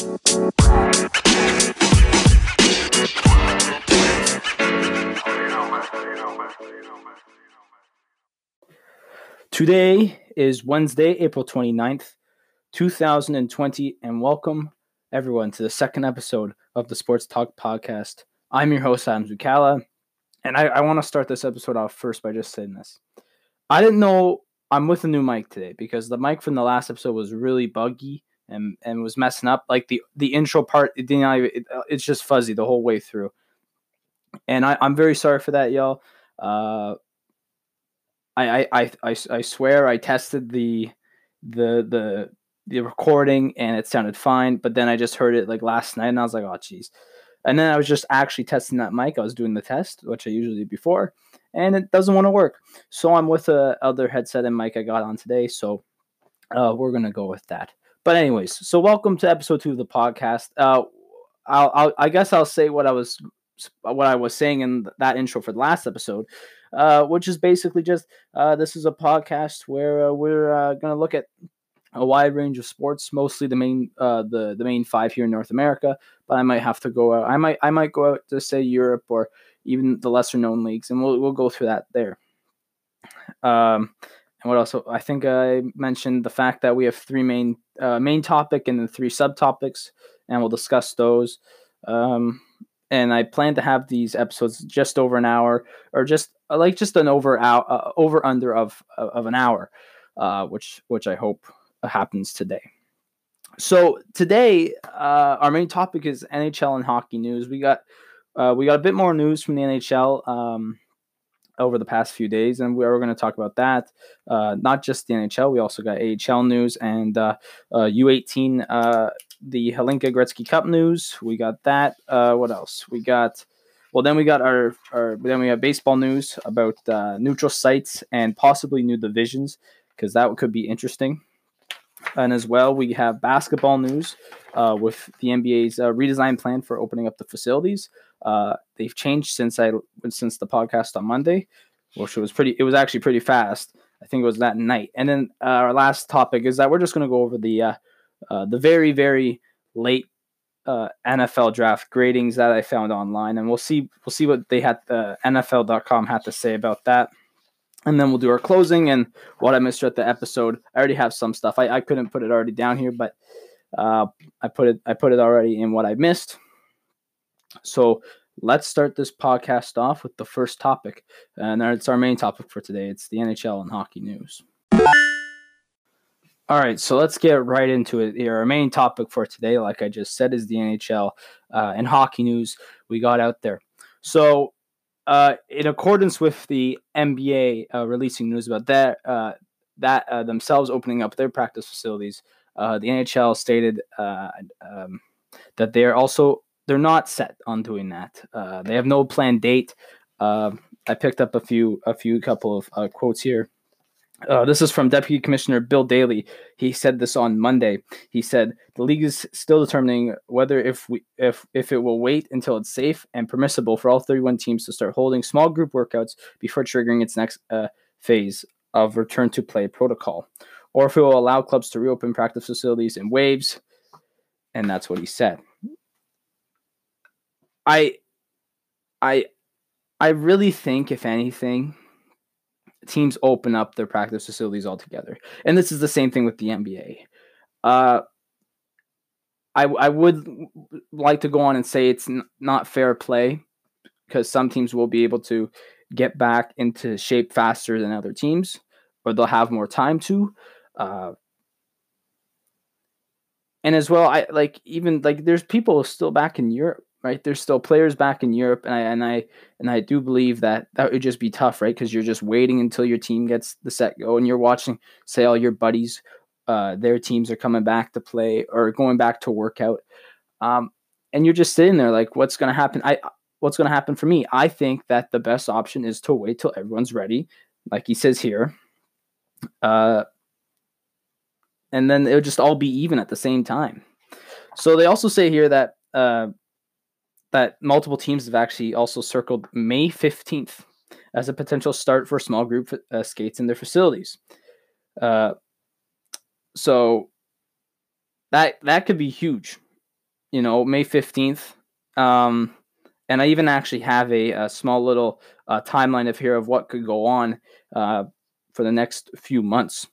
Today is Wednesday, April 29th, 2020, and welcome everyone to the second episode of the Sports Talk Podcast. I'm your host, Adam Zucala, and I, I want to start this episode off first by just saying this. I didn't know I'm with a new mic today because the mic from the last episode was really buggy and, and was messing up. Like the, the intro part, it didn't even, it, it's just fuzzy the whole way through. And I, I'm very sorry for that, y'all. Uh, I, I, I, I swear I tested the the the the recording and it sounded fine, but then I just heard it like last night and I was like, oh jeez. And then I was just actually testing that mic. I was doing the test, which I usually do before, and it doesn't want to work. So I'm with a other headset and mic I got on today. So uh, we're gonna go with that. But anyways, so welcome to episode two of the podcast. Uh, I'll, I'll I guess I'll say what I was what I was saying in that intro for the last episode, uh, which is basically just uh, this is a podcast where uh, we're uh, going to look at a wide range of sports, mostly the main uh, the the main five here in North America. But I might have to go out. I might I might go out to say Europe or even the lesser known leagues, and we'll we'll go through that there. Um, and what else? I think I mentioned the fact that we have three main uh, main topic and then three subtopics, and we'll discuss those. Um, and I plan to have these episodes just over an hour, or just uh, like just an over out uh, over under of of an hour, uh, which which I hope happens today. So today, uh, our main topic is NHL and hockey news. We got uh, we got a bit more news from the NHL um, over the past few days, and we're going to talk about that. Uh, not just the NHL, we also got AHL news and U18 the Hlinka Gretzky Cup news. We got that. Uh, what else? We got. Well, then we got our, our then we have baseball news about uh, neutral sites and possibly new divisions because that could be interesting. And as well, we have basketball news uh, with the NBA's uh, redesign plan for opening up the facilities. Uh, they've changed since I since the podcast on Monday, which was pretty. It was actually pretty fast. I think it was that night. And then uh, our last topic is that we're just going to go over the uh, uh, the very very late uh, NFL draft gradings that I found online, and we'll see we'll see what they had the uh, NFL.com had to say about that, and then we'll do our closing and what I missed at the episode. I already have some stuff. I, I couldn't put it already down here, but uh, I put it I put it already in what I missed. So let's start this podcast off with the first topic, and it's our main topic for today. It's the NHL and hockey news. All right, so let's get right into it here. Our main topic for today, like I just said, is the NHL uh, and hockey news we got out there. So, uh, in accordance with the NBA uh, releasing news about that, uh, that uh, themselves opening up their practice facilities, uh, the NHL stated um, that they're also they're not set on doing that. they have no planned date. I picked up a few a few couple of quotes here. Uh, this is from Deputy Commissioner Bill Daly. He said this on Monday. He said the league is still determining whether if we if if it will wait until it's safe and permissible for all 31 teams to start holding small group workouts before triggering its next uh, phase of return to play protocol, or if it will allow clubs to reopen practice facilities in waves. And that's what he said. I I I really think if anything teams open up their practice facilities altogether. And this is the same thing with the NBA. Uh, I, I would like to go on and say it's n- not fair play because some teams will be able to get back into shape faster than other teams, or they'll have more time to. Uh, and as well, I like even like there's people still back in Europe right? There's still players back in Europe, and I and I and I do believe that that would just be tough, right? Because you're just waiting until your team gets the set go, and you're watching, say, all your buddies, uh, their teams are coming back to play or going back to workout, um, and you're just sitting there like, what's going to happen? I what's going to happen for me? I think that the best option is to wait till everyone's ready, like he says here. Uh, and then it would just all be even at the same time. So they also say here that uh, that multiple teams have actually also circled May 15th as a potential start for small group uh, skates in their facilities. Uh, so that that could be huge. you know, May 15th. Um, and I even actually have a, a small little uh, timeline of here of what could go on uh, for the next few months.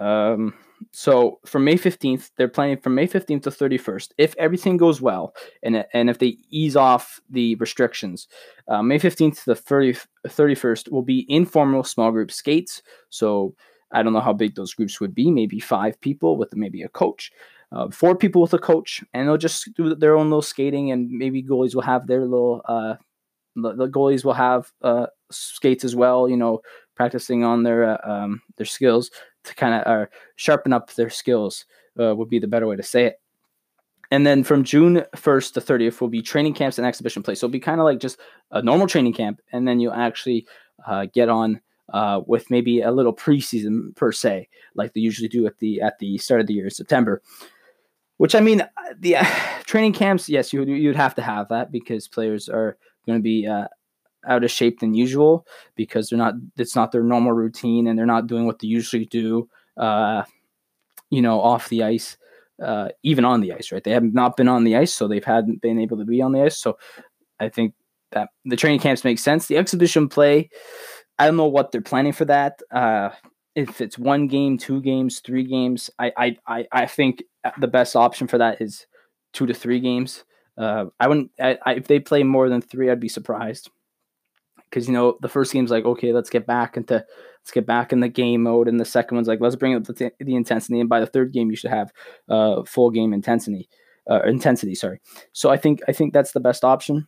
Um, so from May 15th, they're planning from May 15th to 31st. If everything goes well and, and if they ease off the restrictions, uh, May 15th to the 30, 31st will be informal small group skates. So I don't know how big those groups would be, maybe five people with maybe a coach uh, four people with a coach, and they'll just do their own little skating, and maybe goalies will have their little. Uh, the, goalies will have uh, skates as well. You know, practicing on their uh, um, their skills to kind of uh, sharpen up their skills uh, would be the better way to say it. And then from June 1st to 30th will be training camps and exhibition play. So it'll be kind of like just a normal training camp, and then you'll actually uh, get on uh, with maybe a little preseason per se, like they usually do at the at the start of the year in September. Which I mean, uh, the uh, training camps, yes, you you'd have to have that because players are going to be out of shape than usual because they're not. It's not their normal routine, and they're not doing what they usually do. Uh, you know, off the ice, uh, even on the ice, right? They have not been on the ice, so they've hadn't been able to be on the ice. So I think that the training camps make sense. The exhibition play, I don't know what they're planning for that. Uh, if it's one game, two games, three games, I I I i think the best option for that is two to three games. Uh, I wouldn't. I, I, if they play more than three, I'd be surprised. Because you know the first game's like okay, let's get back into let's get back in the game mode, and the second one's like let's bring up the, t- the intensity, and by the third game you should have uh, full game intensity. Uh, intensity, sorry. So I think I think that's the best option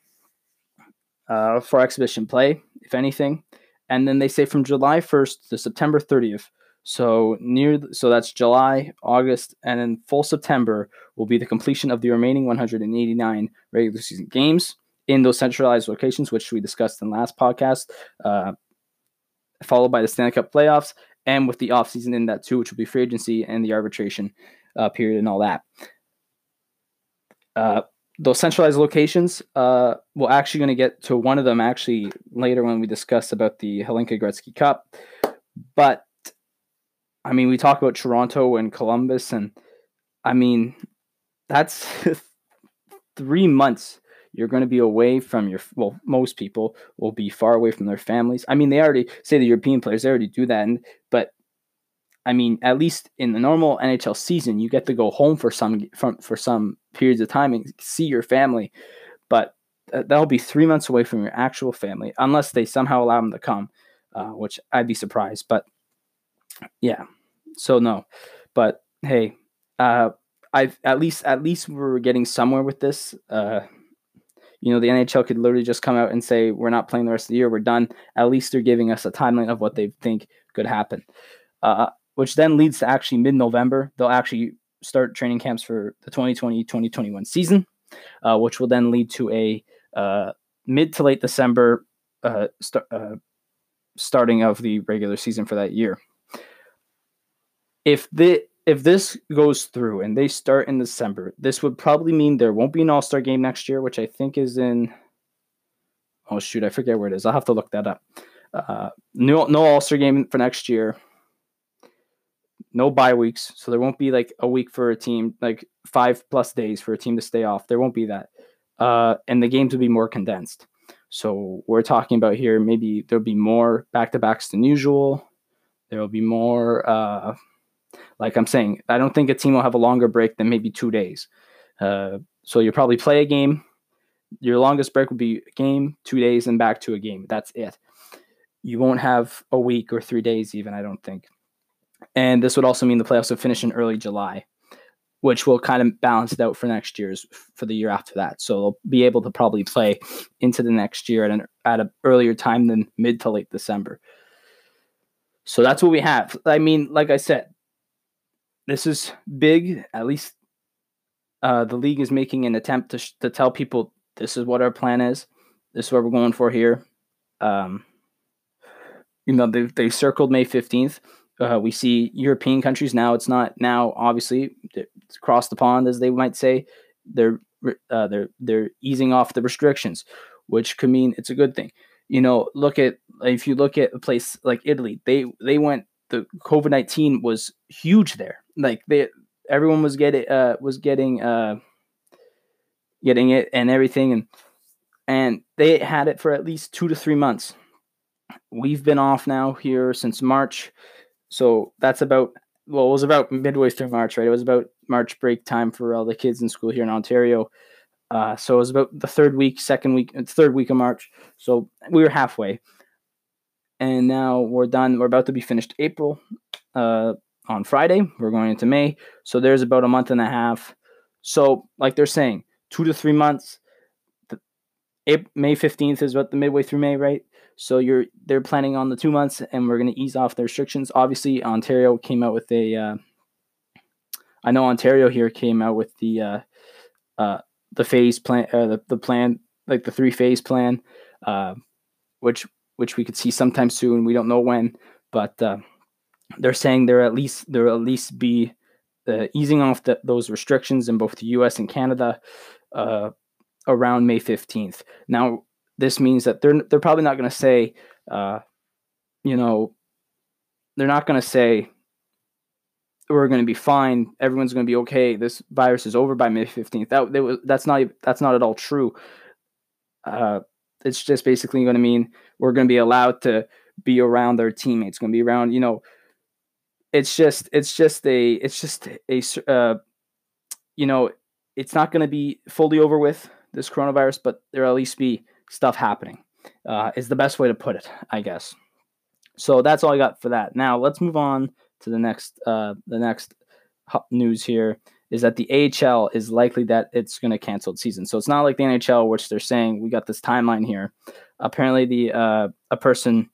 uh, for exhibition play, if anything. And then they say from July 1st to September 30th, so near, so that's July, August, and then full September will be the completion of the remaining 189 regular season games in those centralized locations, which we discussed in last podcast. Uh, followed by the Stanley Cup playoffs, and with the offseason in that too, which will be free agency and the arbitration uh, period and all that. Uh, those centralized locations, uh, we're actually going to get to one of them actually later when we discuss about the Hlinka Gretzky Cup. But I mean, we talk about Toronto and Columbus, and I mean, that's three months you're going to be away from your well most people will be far away from their families i mean they already say the european players they already do that and, but i mean at least in the normal nhl season you get to go home for some from for some periods of time and see your family but that'll be three months away from your actual family unless they somehow allow them to come uh, which i'd be surprised but yeah. So no, but hey, uh, I've at least at least we're getting somewhere with this. Uh, you know, the NHL could literally just come out and say we're not playing the rest of the year, we're done. At least they're giving us a timeline of what they think could happen, uh, which then leads to actually mid-November they'll actually start training camps for the 2020-2021 season, uh, which will then lead to a uh, mid to late December uh, st- uh, starting of the regular season for that year. If the if this goes through and they start in December, this would probably mean there won't be an All Star game next year, which I think is in. Oh shoot, I forget where it is. I'll have to look that up. Uh, no, no All Star game for next year. No bye weeks, so there won't be like a week for a team, like five plus days for a team to stay off. There won't be that, uh, and the games will be more condensed. So we're talking about here. Maybe there'll be more back to backs than usual. There will be more. Uh, like I'm saying, I don't think a team will have a longer break than maybe two days. Uh, so you'll probably play a game. Your longest break will be a game, two days, and back to a game. That's it. You won't have a week or three days, even, I don't think. And this would also mean the playoffs would finish in early July, which will kind of balance it out for next year's for the year after that. So they'll be able to probably play into the next year at an at an earlier time than mid to late December. So that's what we have. I mean, like I said, this is big. At least uh, the league is making an attempt to, sh- to tell people this is what our plan is. This is what we're going for here. Um, you know, they they circled May fifteenth. Uh, we see European countries now. It's not now obviously it's across the pond, as they might say. They're uh, they're they're easing off the restrictions, which could mean it's a good thing. You know, look at if you look at a place like Italy, they they went the COVID nineteen was huge there. Like they, everyone was getting uh, was getting uh, getting it and everything, and and they had it for at least two to three months. We've been off now here since March, so that's about well, it was about midway through March, right? It was about March break time for all the kids in school here in Ontario. Uh, so it was about the third week, second week, third week of March. So we were halfway, and now we're done. We're about to be finished April. Uh, on Friday, we're going into May. So there's about a month and a half. So, like they're saying, two to three months. April, May 15th is what the midway through May, right? So you're they're planning on the two months, and we're going to ease off the restrictions. Obviously, Ontario came out with a. Uh, I know Ontario here came out with the uh, uh, the phase plan, uh, the the plan, like the three phase plan, uh, which which we could see sometime soon. We don't know when, but uh, they're saying there at least there at least be the easing off the, those restrictions in both the U.S. and Canada uh, around May fifteenth. Now, this means that they're they're probably not going to say, uh, you know, they're not going to say we're going to be fine. Everyone's going to be okay. This virus is over by May fifteenth. That, that that's not that's not at all true. Uh, it's just basically going to mean we're going to be allowed to be around their teammates. Going to be around, you know, it's just it's just a it's just a uh, you know it's not going to be fully over with this coronavirus, but there'll at least be stuff happening. Uh, is the best way to put it, I guess. So that's all I got for that. Now let's move on to the next uh, the next news here is that the AHL is likely that it's going to cancel the season. So it's not like the NHL, which they're saying we got this timeline here. Apparently, the uh, a person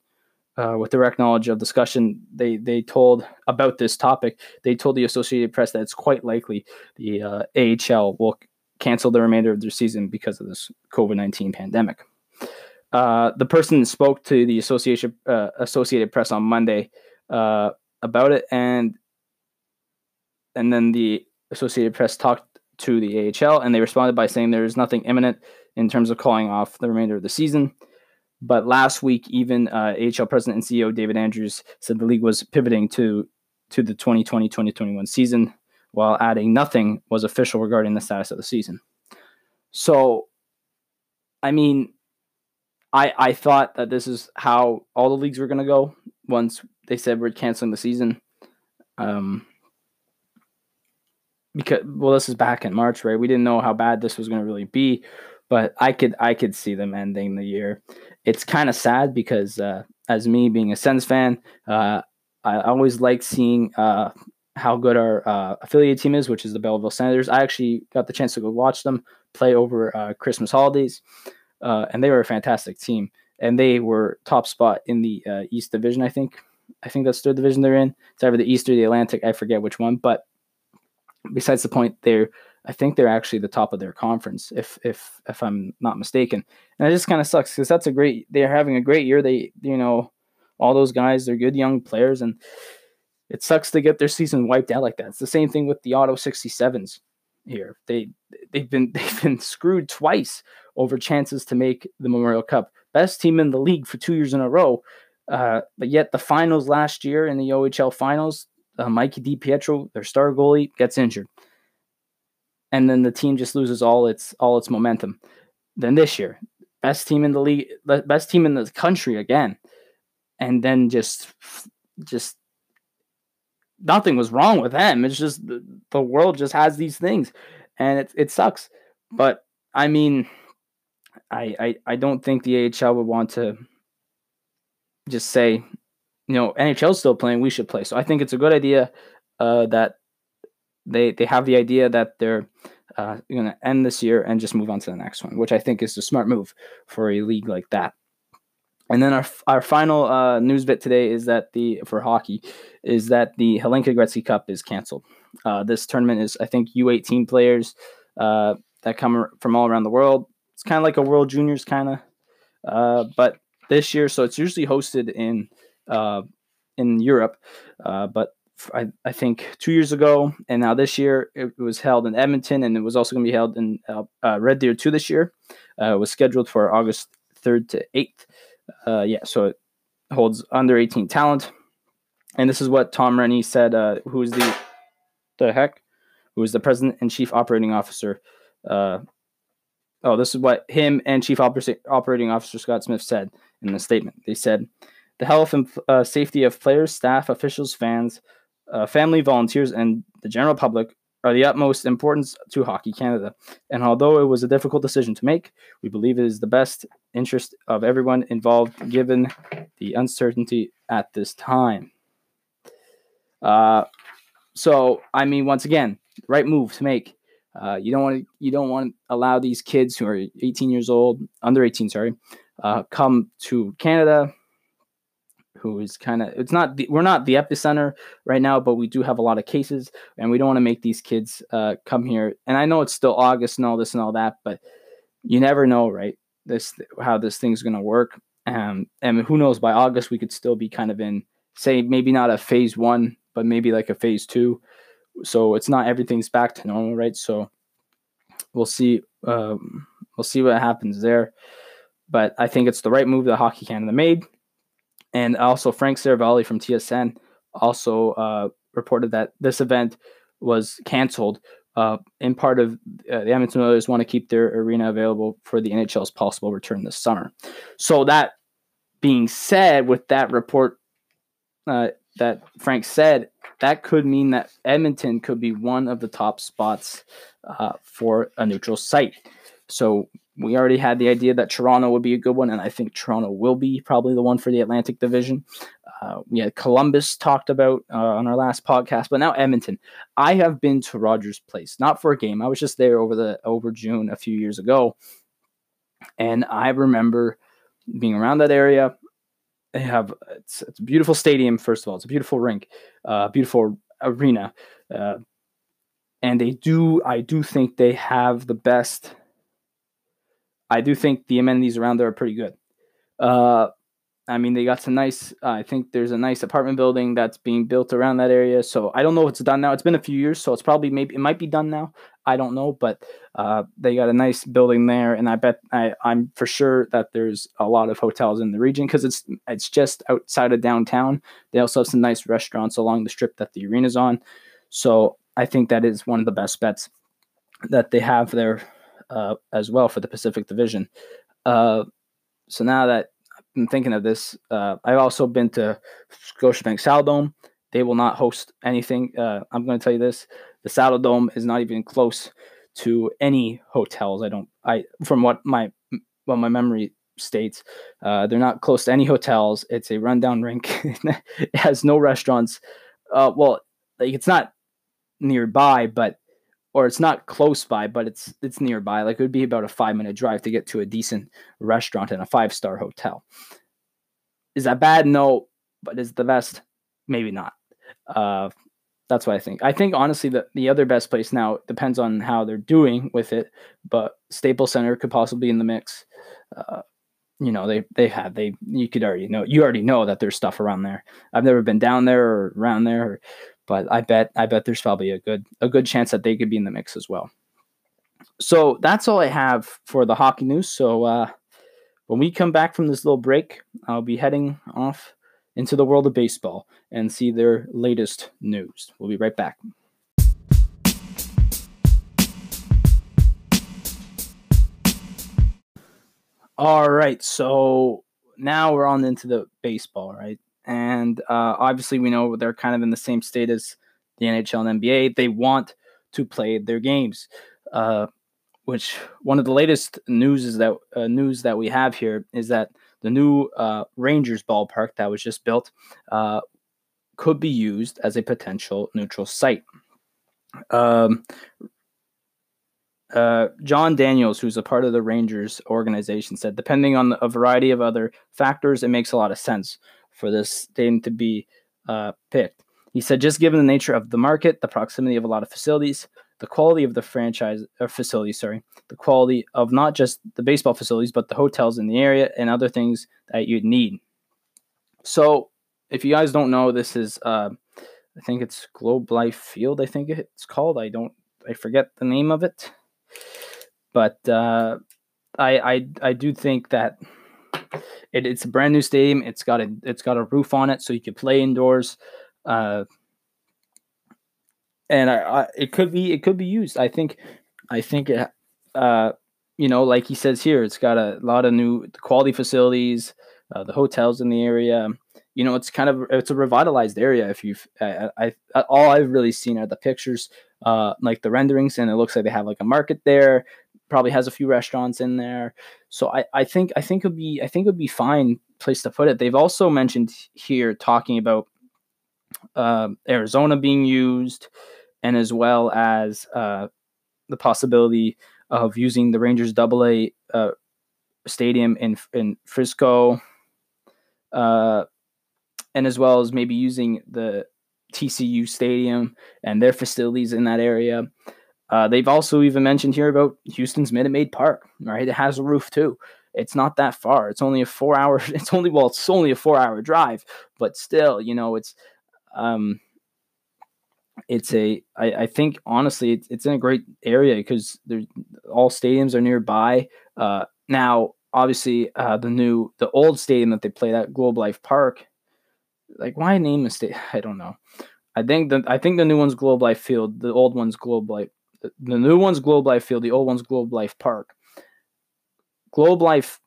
uh, with direct knowledge of discussion, they they told about this topic. They told the Associated Press that it's quite likely the uh, AHL will cancel the remainder of their season because of this COVID nineteen pandemic. Uh, the person spoke to the Association uh, Associated Press on Monday uh, about it, and and then the Associated Press talked to the AHL, and they responded by saying there is nothing imminent in terms of calling off the remainder of the season. But last week, even uh, AHL president and CEO David Andrews said the league was pivoting to to the 2020-2021 season, while adding nothing was official regarding the status of the season. So, I mean, I I thought that this is how all the leagues were going to go once they said we're canceling the season. Um, because well, this is back in March, right? We didn't know how bad this was going to really be, but I could I could see them ending the year it's kind of sad because uh, as me being a Sens fan, uh, I always like seeing uh, how good our uh, affiliate team is, which is the Belleville Senators. I actually got the chance to go watch them play over uh, Christmas holidays, uh, and they were a fantastic team. And they were top spot in the East Division, I think. I think that's the division they're in. It's either the East or the Atlantic. I forget which one. But besides the point, they're I think they're actually the top of their conference, if if if I'm not mistaken. And it just kind of sucks because that's a great. They're having a great year. They you know all those guys. They're good young players, and it sucks to get their season wiped out like that. It's the same thing with the Ottawa 67s here. They they've been they've been screwed twice over chances to make the Memorial Cup. Best team in the league for two years in a row. Uh, but yet the finals last year in the OHL finals, uh, Mikey DiPietro, their star goalie, gets injured and then the team just loses all its all its momentum. Then this year, best team in the league, best team in the country again, and then just just nothing was wrong with them. It's just the, the world just has these things, and it it sucks. But I mean, I I I don't think the AHL would want to just say, you know, NHL's still playing, we should play. So I think it's a good idea uh, that they they have the idea that they're uh, going to end this year and just move on to the next one, which I think is a smart move for a league like that. And then our our final uh, news bit today is that the for hockey is that the Hlinka Gretzky Cup is canceled. Uh, this tournament is I think U18 players uh, that come from all around the world. It's kind of like a World Juniors kind of, uh, but this year so it's usually hosted in uh, in Europe, uh, but I, I think two years ago, and now this year it was held in Edmonton, and it was also going to be held in uh, uh, Red Deer too this year. Uh, it was scheduled for August third to eighth. Uh, yeah, so it holds under eighteen talent, and this is what Tom Renney said. Uh, who is the the heck? Who is the president and chief operating officer? Uh, oh, this is what him and Chief Operating Officer Scott Smith said in the statement. They said, the health and uh, safety of players, staff, officials, fans, uh, family, volunteers, and the general public are the utmost importance to Hockey Canada. And although it was a difficult decision to make, we believe it is the best interest of everyone involved given the uncertainty at this time. Uh, so, I mean, once again, right move to make. Uh, you don't want to you don't want to allow these kids who are 18 years old, under 18, sorry, uh, come to Canada. Who is kind of it's not the, we're not the epicenter right now, but we do have a lot of cases, and we don't want to make these kids uh, come here. And I know it's still August and all this and all that, but you never know, right? This how this thing's gonna work. Um, and who knows? By August, we could still be kind of in, say, maybe not a phase one, but maybe like a phase two so it's not everything's back to normal, right? So we'll see. Um, we'll see what happens there. But I think it's the right move that Hockey Canada made. And also, Frank Seravalli from TSN also uh, reported that this event was canceled. Uh, in part of uh, the Edmonton Oilers want to keep their arena available for the NHL's possible return this summer. So that being said, with that report uh, that Frank said, that could mean that Edmonton could be one of the top spots uh, for a neutral site. So we already had the idea that Toronto would be a good one, and I think Toronto will be probably the one for the Atlantic Division. Uh, we had Columbus talked about uh, on our last podcast, but now Edmonton. I have been to Rogers Place, not for a game. I was just there over the over June a few years ago, and I remember being around that area they have it's, it's a beautiful stadium. First of all, it's a beautiful rink, uh, beautiful arena, uh, and they do. I do think they have the best. I do think the amenities around there are pretty good. Uh, I mean, they got some nice. Uh, I think there's a nice apartment building that's being built around that area. So I don't know if it's done now. It's been a few years, so it's probably maybe it might be done now. I don't know, but uh, they got a nice building there, and I bet I, I'm for sure that there's a lot of hotels in the region because it's it's just outside of downtown. They also have some nice restaurants along the strip that the arena's on. So I think that is one of the best bets that they have there uh, as well for the Pacific Division. Uh, so now that I'm thinking of this. Uh, I've also been to Scotiabank Saddledome. They will not host anything. Uh, I'm going to tell you this: the Saddledome is not even close to any hotels. I don't. I from what my what my memory states, uh, they're not close to any hotels. It's a rundown rink. it has no restaurants. Uh, well, like it's not nearby, but or it's not close by, but it's it's nearby. Like it would be about a five minute drive to get to a decent restaurant and a five star hotel. Is that bad? No, but is the best? Maybe not. Uh, that's what I think. I think honestly the the other best place now depends on how they're doing with it, but Staples Center could possibly be in the mix. Uh, you know they they have they you could already know you already know that there's stuff around there. I've never been down there or around there, or, but I bet I bet there's probably a good a good chance that they could be in the mix as well. So that's all I have for the hockey news. So uh, when we come back from this little break, I'll be heading off into the world of baseball and see their latest news. We'll be right back. All right, so now we're on into the baseball, right? And uh, obviously we know they're kind of in the same state as the NHL and NBA. They want to play their games. Uh, which one of the latest news is that uh, news that we have here is that the new uh, Rangers ballpark that was just built uh, could be used as a potential neutral site. Um, uh, Jon Daniels, who's a part of the Rangers organization, said, depending on a variety of other factors, it makes a lot of sense for this stadium to be uh, picked. He said, just given the nature of the market, the proximity of a lot of facilities, the quality of the franchise or facilities, sorry, the quality of not just the baseball facilities, but the hotels in the area and other things that you'd need. So, if you guys don't know, this is, uh, I think it's Globe Life Field. I think it's called. I don't, I forget the name of it, but uh, I, I, I do think that it, it's a brand new stadium. It's got a it's got a roof on it, so you can play indoors. Uh, and I, I, it could be it could be used. I think I think it uh, you know, like he says here, it's got a lot of new quality facilities, uh, the hotels in the area. You know, it's kind of it's a revitalized area. If you've, I, I, I all I've really seen are the pictures, uh, like the renderings, and it looks like they have like a market there. Probably has a few restaurants in there. So I, I think I think it'd be I think it'd be fine place to put it. They've also mentioned here talking about uh, Arizona being used, and as well as uh, the possibility of using the Rangers Double A uh, stadium in in Frisco, uh, and as well as maybe using the TCU stadium and their facilities in that area. Uh, they've also even mentioned here about Houston's Minute Maid Park. Right, it has a roof too. It's not that far. It's only a four hour. It's only well, it's only a four hour drive, but still, you know, it's um, it's a I, I think honestly it's, it's in a great area because there's all stadiums are nearby. Uh, now obviously uh, the new the old stadium that they played at Globe Life Park, like why name the state? I don't know. I think the I think the new one's Globe Life Field. The old one's Globe Life. The, new one's Globe Life Field. The old one's Globe Life Park. Globe Life.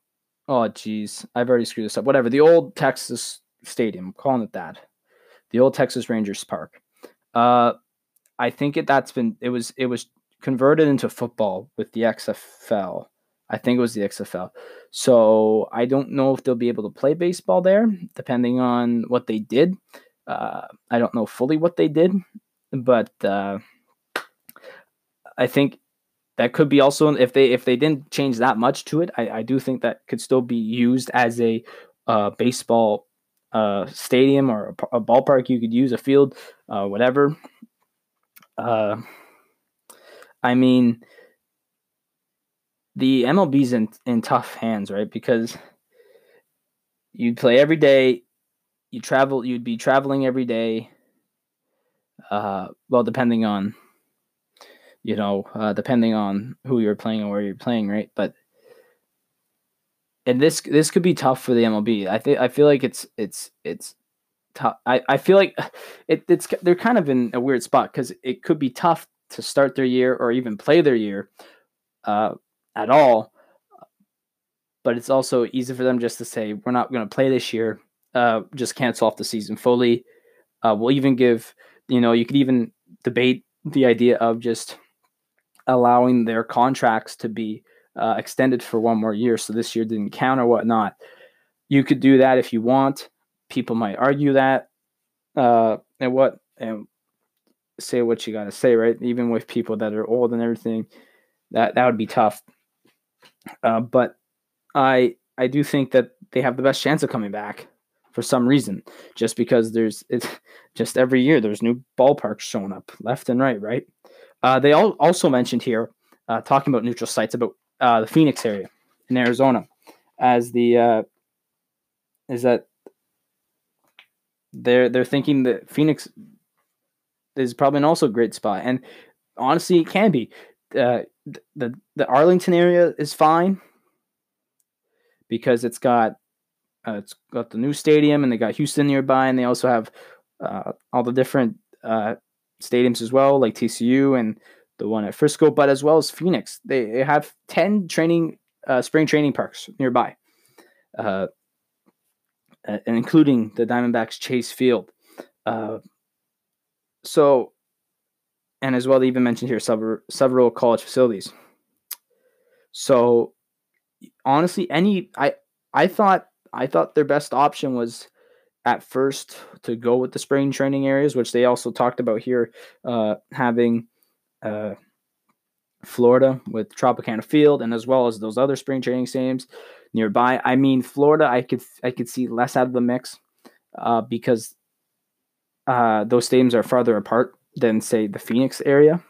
Oh geez, I've already screwed this up. Whatever. The old Texas Stadium. I'm calling it that. The old Texas Rangers Park. Uh, I think it that's been it was it was converted into football with the XFL. I think it was the XFL. So I don't know if they'll be able to play baseball there, depending on what they did. Uh, I don't know fully what they did, but uh, I think that could be also if they if they didn't change that much to it. I, I do think that could still be used as a uh, baseball a stadium or a, a, ballpark you could use, a field, uh, whatever. Uh, I mean, the MLB's in, in tough hands, right? Because you play every day, you travel, you'd be traveling every day. Uh, well, depending on, you know, uh, depending on who you're playing and where you're playing, right? But and this this could be tough for the MLB. I think I feel like it's it's it's tough. I, I feel like it, it's they're kind of in a weird spot because it could be tough to start their year or even play their year uh, at all. But it's also easy for them just to say we're not going to play this year. Uh, just cancel off the season fully. Uh, we'll even give you know you could even debate the idea of just allowing their contracts to be uh, extended for one more year, so this year didn't count or whatnot. You could do that if you want. People might argue that, uh, and what and say what you got to say, right? Even with people that are old and everything, that that would be tough. Uh, but I I do think that they have the best chance of coming back for some reason, just because there's it's just every year there's new ballparks showing up left and right, right? Uh, they all also mentioned here, uh, talking about neutral sites, about uh, the Phoenix area in Arizona as the uh, is that they're they're thinking that Phoenix is probably an also great spot, and honestly, it can be. Uh, the the Arlington area is fine because it's got uh, it's got the new stadium and they got Houston nearby, and they also have all the different stadiums as well, like TCU and the one at Frisco, but as well as Phoenix. They have 10 training, uh, spring training parks nearby, uh, and including the Diamondbacks Chase Field. Uh, so, and as well, they even mentioned here several, several college facilities. So, honestly, any I I thought I thought their best option was at first to go with the spring training areas, which they also talked about here, uh, having uh, Florida with Tropicana Field, and as well as those other spring training stadiums nearby. I mean, Florida, I could I could see less out of the mix uh, because uh, those stadiums are farther apart than say the Phoenix area.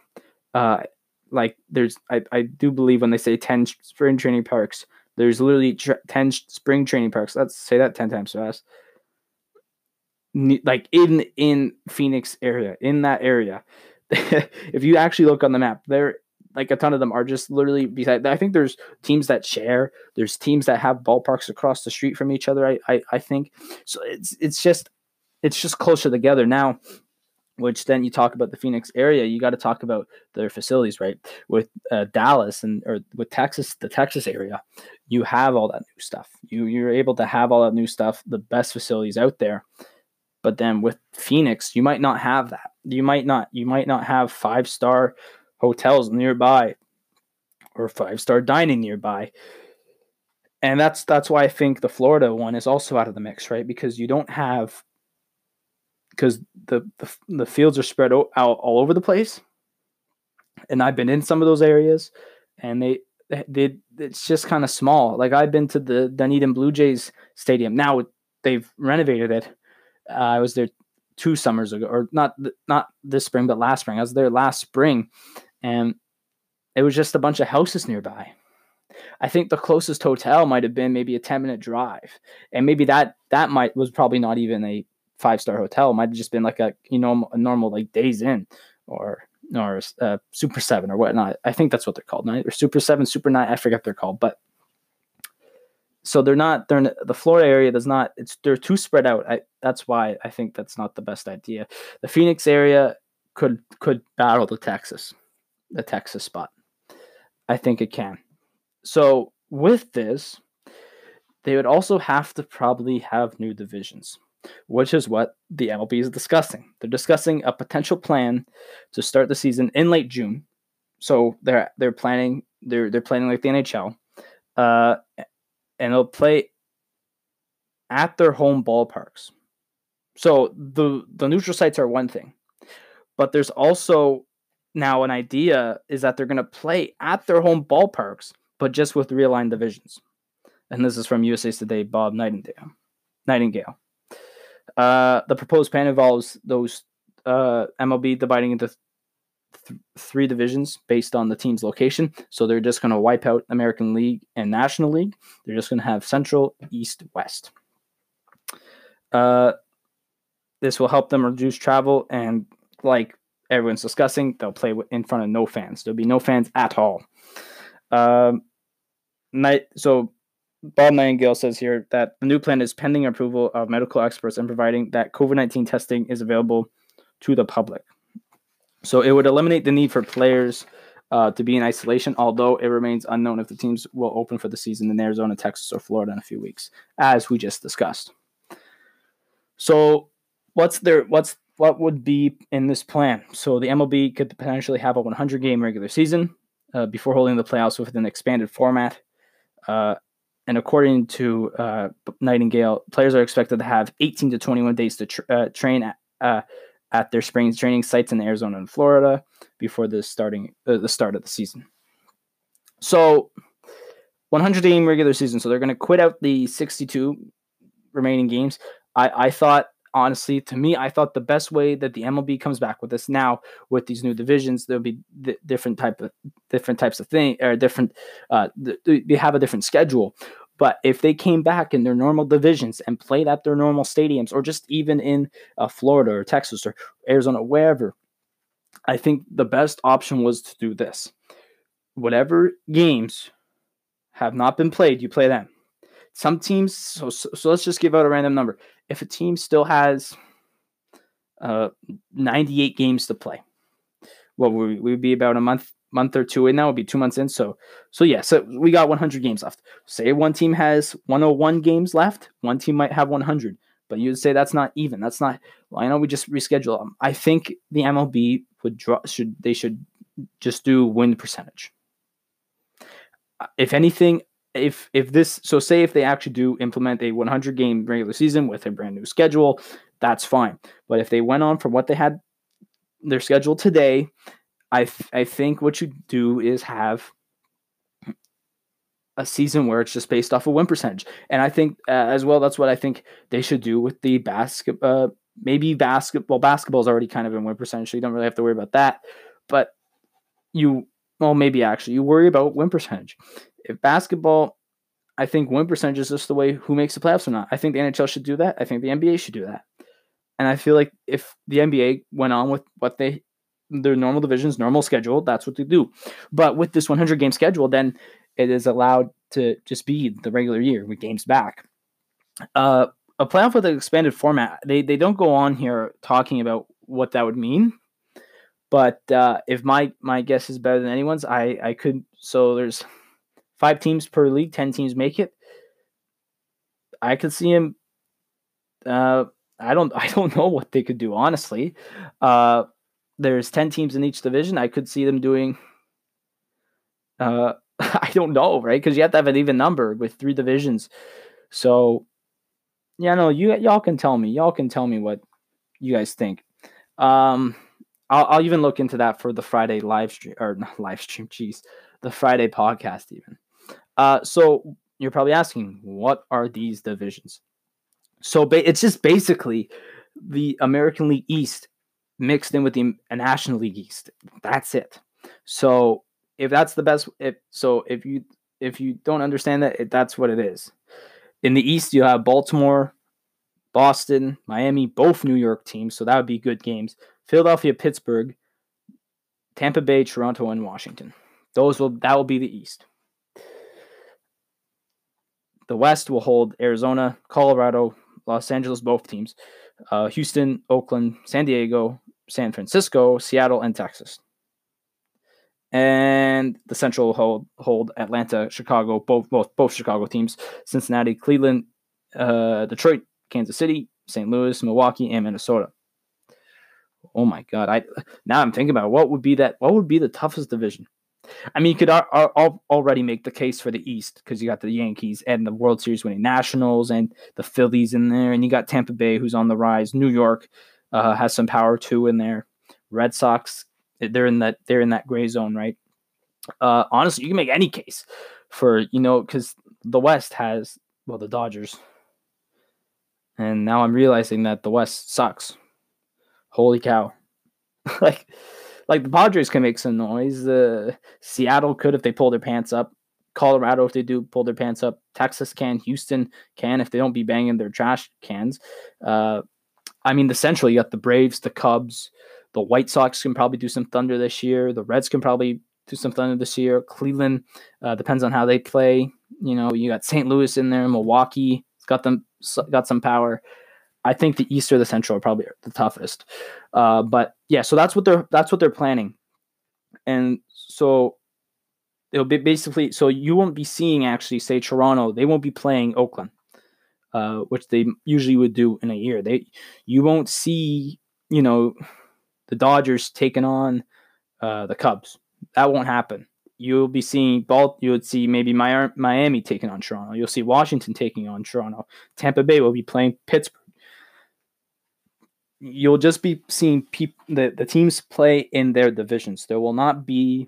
Uh, like there's, I, I do believe when they say ten spring training parks, there's literally ten spring training parks. Let's say that ten times fast. Like in in Phoenix area, in that area, if you actually look on the map, there like a ton of them are just literally beside. I think there's teams that share. There's teams that have ballparks across the street from each other. I I, I think so. It's it's just it's just closer together now. which then you talk about the Phoenix area, you got to talk about their facilities, right? With uh, Dallas and or with Texas, the Texas area, you have all that new stuff. You you're able to have all that new stuff, the best facilities out there. But then with Phoenix, you might not have that. You might not. You might not have five star hotels nearby or five star dining nearby. And that's that's why I think the Florida one is also out of the mix, right? Because you don't have because the, the the fields are spread out all over the place, and I've been in some of those areas, and they they it's just kind of small. Like I've been to the Dunedin Blue Jays stadium. Now they've renovated it. Uh, I was there two summers ago, or not not this spring, but last spring. I was there last spring, and it was just a bunch of houses nearby. I think the closest hotel might have been maybe a 10 minute drive. And maybe that that might was probably not even a five star hotel. It might have just been like a you know a normal like Days Inn or or uh, super seven or whatnot. I think that's what they're called, night Or super seven, super nine. I forget they're called, but so they're not. They're in, the Florida area does not. It's they're too spread out. I, that's why I think that's not the best idea. The Phoenix area could could battle the Texas, the Texas spot. I think it can. So with this, they would also have to probably have new divisions which is what the MLB is discussing. They're discussing a potential plan to start the season in late June. So they're they're planning they're they're planning like the NHL, uh, and they'll play at their home ballparks. So the the neutral sites are one thing, but there's also now an idea is that they're going to play at their home ballparks, but just with realigned divisions. And this is from USA Today, Bob Nightingale. Nightingale. Uh, the proposed plan involves those uh, MLB dividing into th- three divisions based on the team's location. So they're just going to wipe out American League and National League. They're just going to have Central, East, West. Uh, this will help them reduce travel and, like everyone's discussing, they'll play in front of no fans. There'll be no fans at all. Um, night. So Bob Nightingale says here that the new plan is pending approval of medical experts and providing that COVID 19 testing is available to the public. So it would eliminate the need for players uh, to be in isolation, although it remains unknown if the teams will open for the season in Arizona, Texas, or Florida in a few weeks, as we just discussed. So what's there? What's what would be in this plan? So the MLB could potentially have a 100 game regular season uh, before holding the playoffs with an expanded format. Uh, and according to uh, Nightingale, players are expected to have 18 to 21 days to uh, train at, uh, at their spring training sites in Arizona and Florida before the starting uh, the start of the season. So, 100 game regular season. So they're going to quit out the 62 remaining games. I, I thought honestly, to me, I thought the best way that the MLB comes back with this now with these new divisions, there'll be th- different type of different types of thing or different. Uh, th- they have a different schedule. But if they came back in their normal divisions and played at their normal stadiums, or just even in uh, Florida or Texas or Arizona, wherever, I think the best option was to do this. Whatever games have not been played, you play them. Some teams, so, so, so let's just give out a random number if a team still has uh, 98 games to play, well, we would be about a month month or two in now. Would be two months in. So so yeah. So we got 100 games left. Say one team has 101 games left. One team might have 100. But you'd say that's not even. That's not. Well, I know we just reschedule them. I think the MLB would draw. Should they should just do win percentage. If anything, if if this so say if they actually do implement a 100 game regular season with a brand new schedule, that's fine. But if they went on from what they had their schedule today, I th- I think what you do is have a season where it's just based off of win percentage, and I think uh, as well that's what I think they should do with the basket. Uh, maybe basketball. Basketball is already kind of in win percentage, so you don't really have to worry about that. But you well, maybe actually you worry about win percentage. If basketball, I think win percentage is just the way who makes the playoffs or not. I think the NHL should do that. I think the NBA should do that. And I feel like if the NBA went on with what they their normal divisions, normal schedule, that's what they do. But with this 100 game schedule, then it is allowed to just be the regular year with games back. Uh, a playoff with an expanded format, they they don't go on here talking about what that would mean. But uh, if my my guess is better than anyone's, I I could. So there's five teams per league, ten teams make it. I could see him. Uh, I don't I don't know what they could do honestly. Uh, there's ten teams in each division. I could see them doing. Uh, I don't know, right? Because you have to have an even number with three divisions. So, yeah, no, you y'all can tell me. Y'all can tell me what you guys think. Um, I'll, I'll even look into that for the Friday live stream or not live stream. Jeez, the Friday podcast even. Uh, so you're probably asking, what are these divisions? So ba- it's just basically the American League East mixed in with the National League East. That's it. So if that's the best, if so, if you if you don't understand that, it, that's what it is. In the East, you have Baltimore, Boston, Miami, both New York teams, so that would be good games. Philadelphia, Pittsburgh, Tampa Bay, Toronto, and Washington. Those will that will be the East. The West will hold Arizona, Colorado, Los Angeles, both teams, uh, Houston, Oakland, San Diego, San Francisco, Seattle, and Texas. And the Central will hold, hold Atlanta, Chicago, both both both Chicago teams, Cincinnati, Cleveland, uh, Detroit, Kansas City, St. Louis, Milwaukee, and Minnesota. Oh my God! I now I'm thinking about what would be that. What would be the toughest division? I mean, you could ar- ar- already make the case for the East because you got the Yankees and the World Series winning Nationals and the Phillies in there, and you got Tampa Bay who's on the rise. New York uh, has some power too in there. Red Sox, they're in that they're in that gray zone, right? Uh, honestly, you can make any case for you know because the West has well the Dodgers, and now I'm realizing that the West sucks. Holy cow! like like the Padres can make some noise. Uh, Seattle could if they pull their pants up. Colorado if they do pull their pants up. Texas can. Houston can if they don't be banging their trash cans. Uh, I mean, the Central you got the Braves, the Cubs, the White Sox can probably do some thunder this year. The Reds can probably do some thunder this year. Cleveland uh, depends on how they play. You know, you got St. Louis in there. Milwaukee got them got some power. I think the East or the Central are probably the toughest. Uh, but yeah, so that's what they're that's what they're planning, and so it'll be basically so you won't be seeing actually say Toronto. They won't be playing Oakland, uh, which they usually would do in a year. They you won't see you know the Dodgers taking on uh, the Cubs. That won't happen. You'll be seeing Balt. You would see maybe Miami taking on Toronto. You'll see Washington taking on Toronto. Tampa Bay will be playing Pittsburgh you'll just be seeing the, the teams play in their divisions. There will not be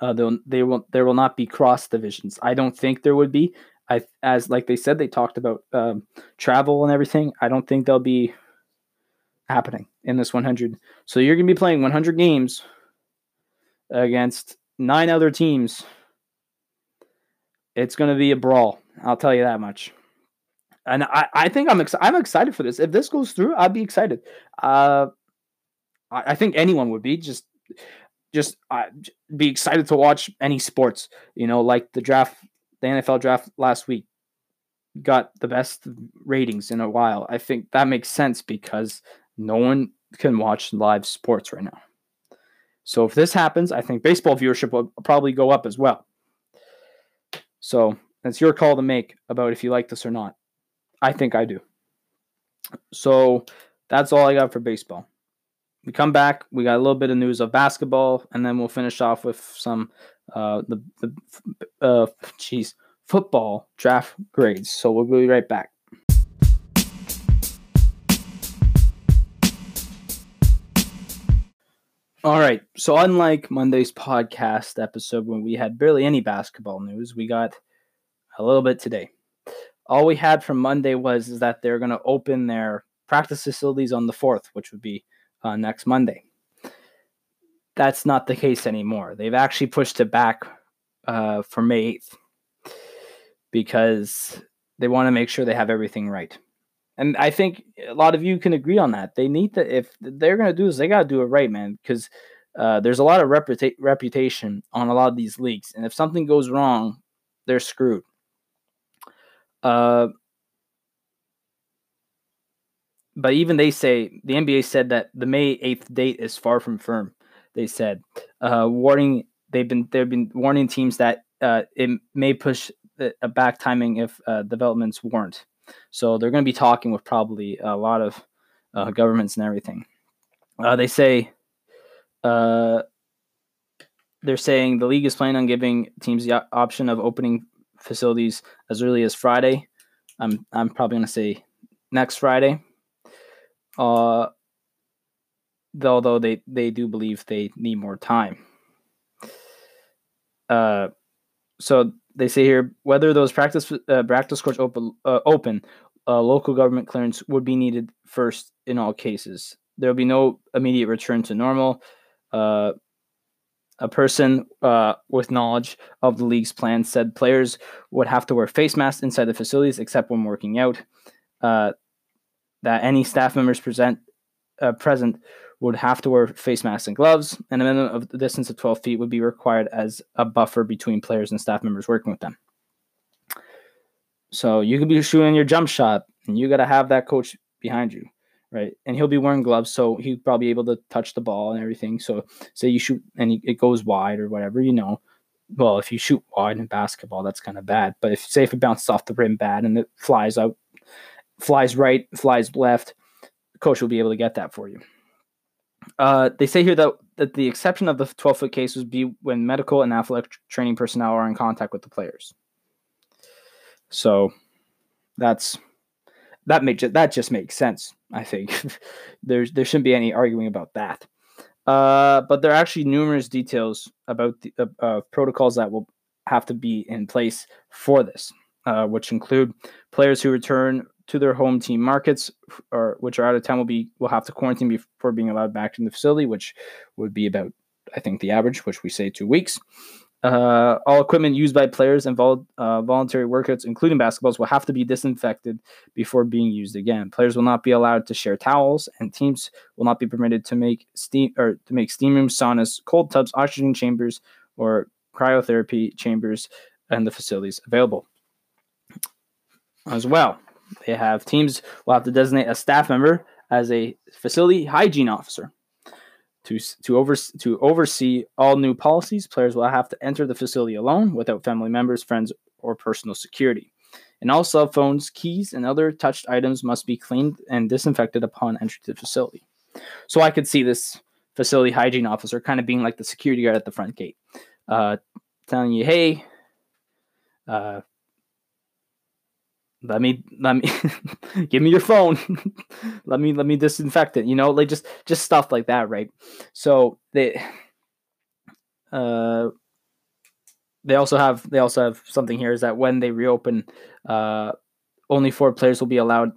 uh, they will there will not be cross divisions. I don't think there would be. I as like they said they talked about um, travel and everything. I don't think they'll be happening in this 100. So you're going to be playing 100 games against nine other teams. It's going to be a brawl. I'll tell you that much and I, I think I'm ex- I'm excited for this. If this goes through, I'd be excited. Uh, I, I think anyone would be just just uh, be excited to watch any sports. You know, like the draft, the NFL draft last week got the best ratings in a while. I think that makes sense because no one can watch live sports right now. So if this happens, I think baseball viewership will probably go up as well. So that's your call to make about if you like this or not. I think I do. So that's all I got for baseball. We come back. We got a little bit of news of basketball, and then we'll finish off with some uh, the the uh, geez, football draft grades. So we'll be right back. All right. So unlike Monday's podcast episode when we had barely any basketball news, we got a little bit today all we had from Monday was is that they're going to open their practice facilities on the 4th, which would be uh, next Monday. That's not the case anymore. They've actually pushed it back uh, for May 8th because they want to make sure they have everything right. And I think a lot of you can agree on that. They need to, if they're going to do this, they got to do it right, man, because uh, there's a lot of reputa- reputation on a lot of these leagues. And if something goes wrong, they're screwed. Uh, but even they say the NBA said that the May eighth date is far from firm. They said, uh, warning they've been they've been warning teams that uh, it may push a back timing if uh, developments warrant. So they're going to be talking with probably a lot of uh, governments and everything. Uh, they say they're saying the league is planning on giving teams the option of opening facilities as early as Friday. I'm I'm probably going to say next Friday. Uh, although they they do believe they need more time. Uh, so they say here whether those practice uh, practice courts open uh, open, uh, local government clearance would be needed first in all cases. There will be no immediate return to normal. Uh, a person uh, with knowledge of the league's plan said players would have to wear face masks inside the facilities except when working out. Uh, that any staff members present uh, present would have to wear face masks and gloves, and a minimum of the distance of 12 feet would be required as a buffer between players and staff members working with them. So you could be shooting your jump shot, and you got to have that coach behind you right? And he'll be wearing gloves, so he'll probably be able to touch the ball and everything. So say you shoot and it goes wide or whatever, you know. Well, if you shoot wide in basketball, that's kind of bad. But if say if it bounces off the rim bad and it flies out, flies right, flies left, coach will be able to get that for you. Uh, they say here that, that the exception of the 12 foot case would be when medical and athletic training personnel are in contact with the players. So that's that makes that just makes sense. I think there's there shouldn't be any arguing about that. Uh, but there are actually numerous details about the uh, uh, protocols that will have to be in place for this, uh, which include players who return to their home team markets or which are out of town will be will have to quarantine before being allowed back in the facility, which would be about I think the average, which we say two weeks. Uh, all equipment used by players and vol- uh, voluntary workouts, including basketballs, will have to be disinfected before being used again. Players will not be allowed to share towels, and teams will not be permitted to make steam or to make steam rooms, saunas, cold tubs, oxygen chambers, or cryotherapy chambers and the facilities available. As well, they have teams will have to designate a staff member as a facility hygiene officer. To, to, over, to oversee all new policies, players will have to enter the facility alone without family members, friends, or personal security. And all cell phones, keys, and other touched items must be cleaned and disinfected upon entry to the facility. So I could see this facility hygiene officer kind of being like the security guard at the front gate, uh, telling you, hey, uh, let me let me give me your phone. Let me let me disinfect it you know like just just stuff like that right? So they uh they also have they also have something here is that when they reopen uh only four players will be allowed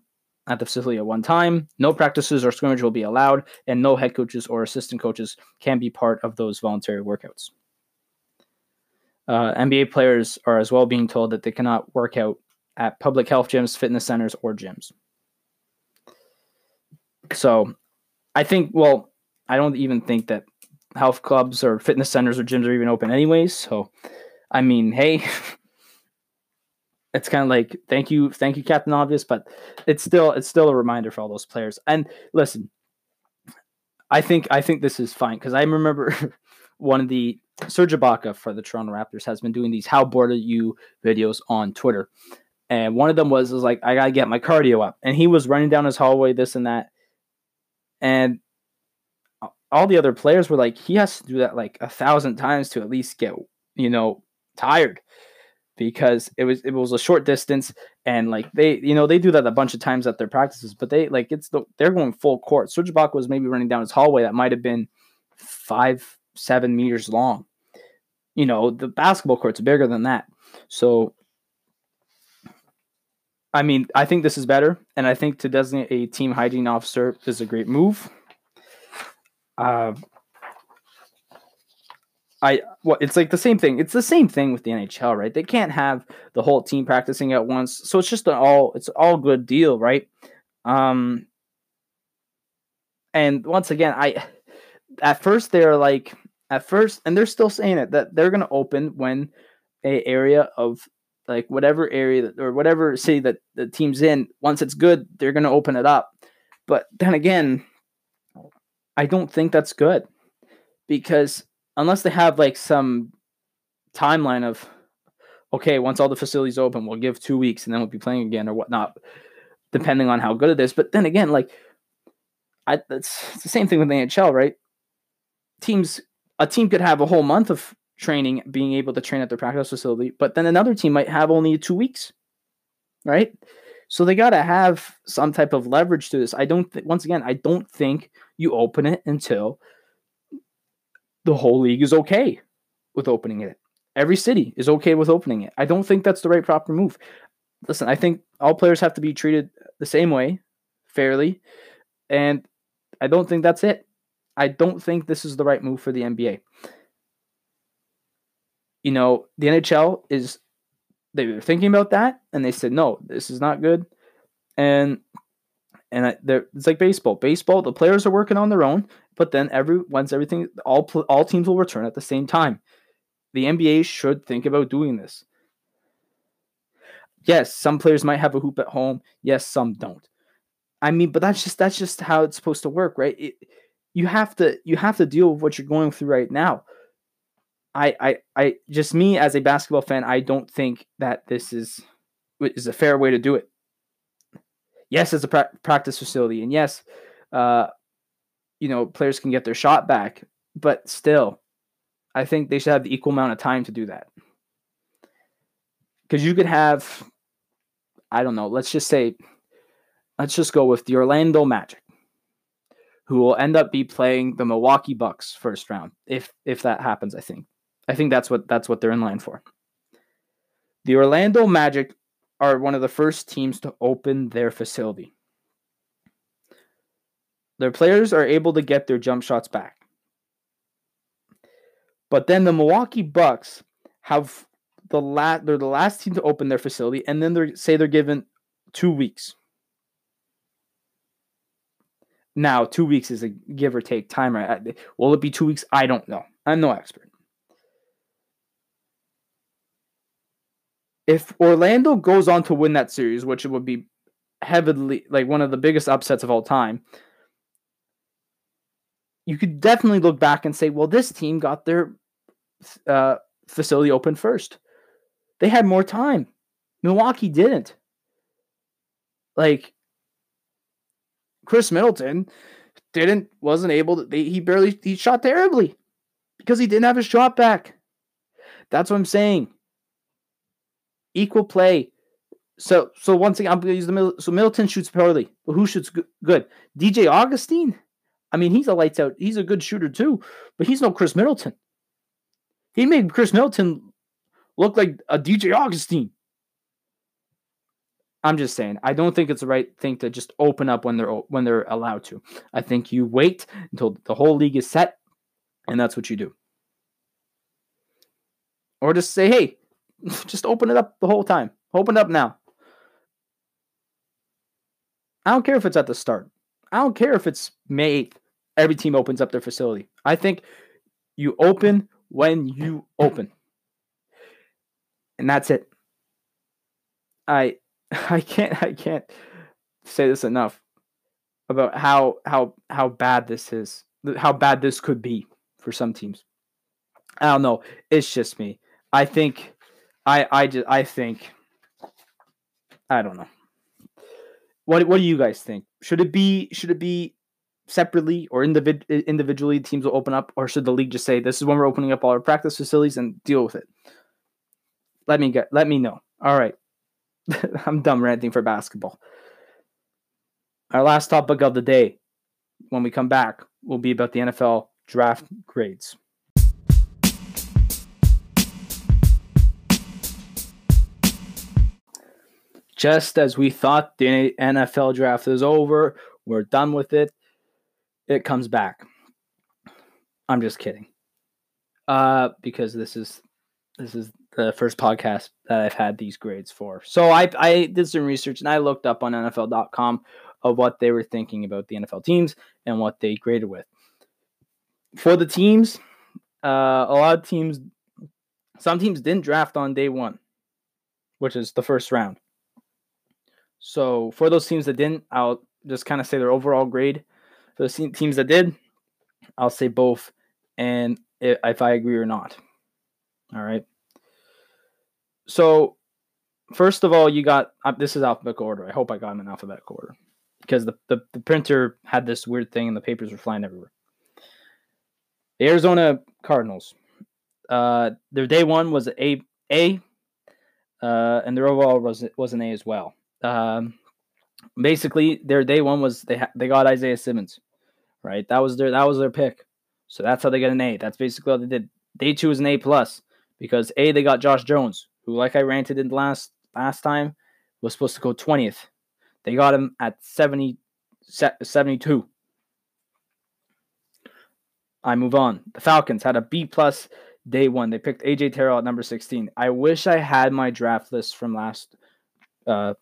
at the facility at one time. No practices or scrimmage will be allowed and no head coaches or assistant coaches can be part of those voluntary workouts. Uh, nba players are as well being told that they cannot work out at public health gyms, fitness centers, or gyms. So I think, well, I don't even think that health clubs or fitness centers or gyms are even open anyways. So, I mean, hey, it's kind of like thank you, thank you, Captain Obvious, but it's still it's still a reminder for all those players. And listen, I think I think this is fine because I remember one of the Serge Ibaka for the Toronto Raptors has been doing these "How bored are you?" videos on Twitter, and one of them was was like I gotta get my cardio up, and he was running down his hallway, this and that, and all the other players were like, he has to do that like a thousand times to at least get you know tired. Because it was it was a short distance and like they you know they do that a bunch of times at their practices but they like it's the they're going full court. Serge Ibaka was maybe running down his hallway that might have been five seven meters long. You know the basketball court's bigger than that. So I mean, I think this is better, and I think to designate a team hygiene officer is a great move. Uh, I well, it's like the same thing. It's the same thing with the NHL, right? They can't have the whole team practicing at once, so it's just an all it's all good deal, right? Um, and once again, I at first they're like at first, and they're still saying it that they're going to open when a area of like whatever area that, or whatever city that the team's in, once it's good, they're going to open it up. But then again, I don't think that's good because unless they have like some timeline of okay, once all the facilities open, we'll give two weeks and then we'll be playing again or whatnot, depending on how good it is. But then again, like I, it's, it's the same thing with the NHL, right? Teams, a team could have a whole month of training, being able to train at their practice facility, but then another team might have only two weeks, right? So they got to have some type of leverage to this. I don't, th- once again, I don't think you open it until the whole league is okay with opening it. Every city is okay with opening it. I don't think that's the right proper move. Listen, I think all players have to be treated the same way, fairly, and I don't think that's it. I don't think this is the right move for the NBA. You know, the NHL is they were thinking about that and they said no, this is not good. And and I, it's like baseball. Baseball, the players are working on their own, but then every once everything all all teams will return at the same time. The NBA should think about doing this. Yes, some players might have a hoop at home. Yes, some don't. I mean, but that's just that's just how it's supposed to work, right? It, you have to you have to deal with what you're going through right now. I I I just me as a basketball fan, I don't think that this is is a fair way to do it. Yes, it's a pra- practice facility, and yes, uh, you know players can get their shot back, but still, I think they should have the equal amount of time to do that. Because you could have, I don't know, let's just say, let's just go with the Orlando Magic, who will end up be playing the Milwaukee Bucks first round, if if that happens. I think, I think that's what that's what they're in line for. The Orlando Magic are one of the first teams to open their facility. Their players are able to get their jump shots back. But then the Milwaukee Bucks have the last they're the last team to open their facility, and then they say they're given two weeks. Now, two weeks is a give or take time, right? Will it be two weeks? I don't know. I'm no expert. If Orlando goes on to win that series, which it would be heavily like one of the biggest upsets of all time, you could definitely look back and say, well, this team got their uh, facility open first. They had more time. Milwaukee didn't. Like Khris Middleton didn't wasn't able to. They, he barely he shot terribly because he didn't have his shot back. That's what I'm saying. Equal play. So so once again, I'm going to use the middle. So Middleton shoots poorly, but who shoots good? DJ Augustin. I mean, he's a lights out. He's a good shooter too, but he's no Khris Middleton. He made Khris Middleton look like a DJ Augustin. I'm just saying, I don't think it's the right thing to just open up when they're when they're allowed to. I think you wait until the whole league is set, and that's what you do. Or just say, hey, just open it up the whole time. Open it up now. I don't care if it's at the start. I don't care if it's May 8th. Every team opens up their facility. I think you open when you open. And that's it. I I can't I can't say this enough about how how how bad this is. How bad this could be for some teams. I don't know. It's just me. I think I I just I think I don't know. What what do you guys think? Should it be should it be separately or individ- individually teams will open up or should the league just say this is when we're opening up all our practice facilities and deal with it let me get let me know. All right. I'm done ranting for basketball. Our last topic of the day when we come back will be about the nfl draft grades just as we thought the nfl draft is over we're done with it it comes back. I'm just kidding. Uh, because this is this is the first podcast that I've had these grades for. So I I did some research and I looked up on NFL.com of what they were thinking about the NFL teams and what they graded with. For the teams, uh, a lot of teams, some teams didn't draft on day one, which is the first round. So for those teams that didn't, I'll just kind of say their overall grade for the teams that did, I'll say both, and if I agree or not. All right. So, first of all, you got uh, this is alphabetical order. I hope I got them in alphabetical order because the, the, the printer had this weird thing and the papers were flying everywhere. The Arizona Cardinals. Uh, their day one was a A, uh, and their overall was was an A as well. Um, basically, their day one was they ha- they got Isaiah Simmons, right? That was their that was their pick, so that's how they get an A. That's basically what they did. Day two was an A plus because A they got Josh Jones, who like I ranted in last last time was supposed to go twentieth. They got him at 70, 72. I move on. The Falcons had a B plus day one. They picked AJ Terrell at number 16. I wish I had my draft list from last uh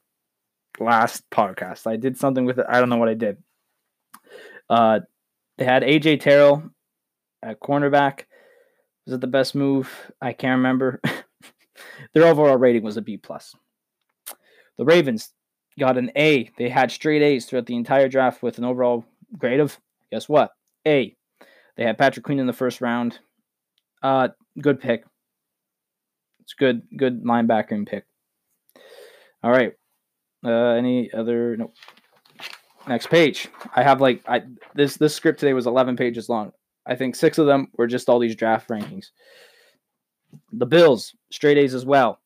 last podcast. I did something with it. I don't know what I did. Uh they had AJ Terrell at cornerback. Was it the best move? I can't remember. Their overall rating was a B plus. The Ravens got an A. They had straight A's throughout the entire draft with an overall grade of guess what? A. They had Patrick Queen in the first round. Uh, good pick. It's good, good linebacker pick. All right. Uh, any other? Nope. Next page. I have like I this this script today was 11 pages long. I think six of them were just all these draft rankings. The Bills straight A's as well.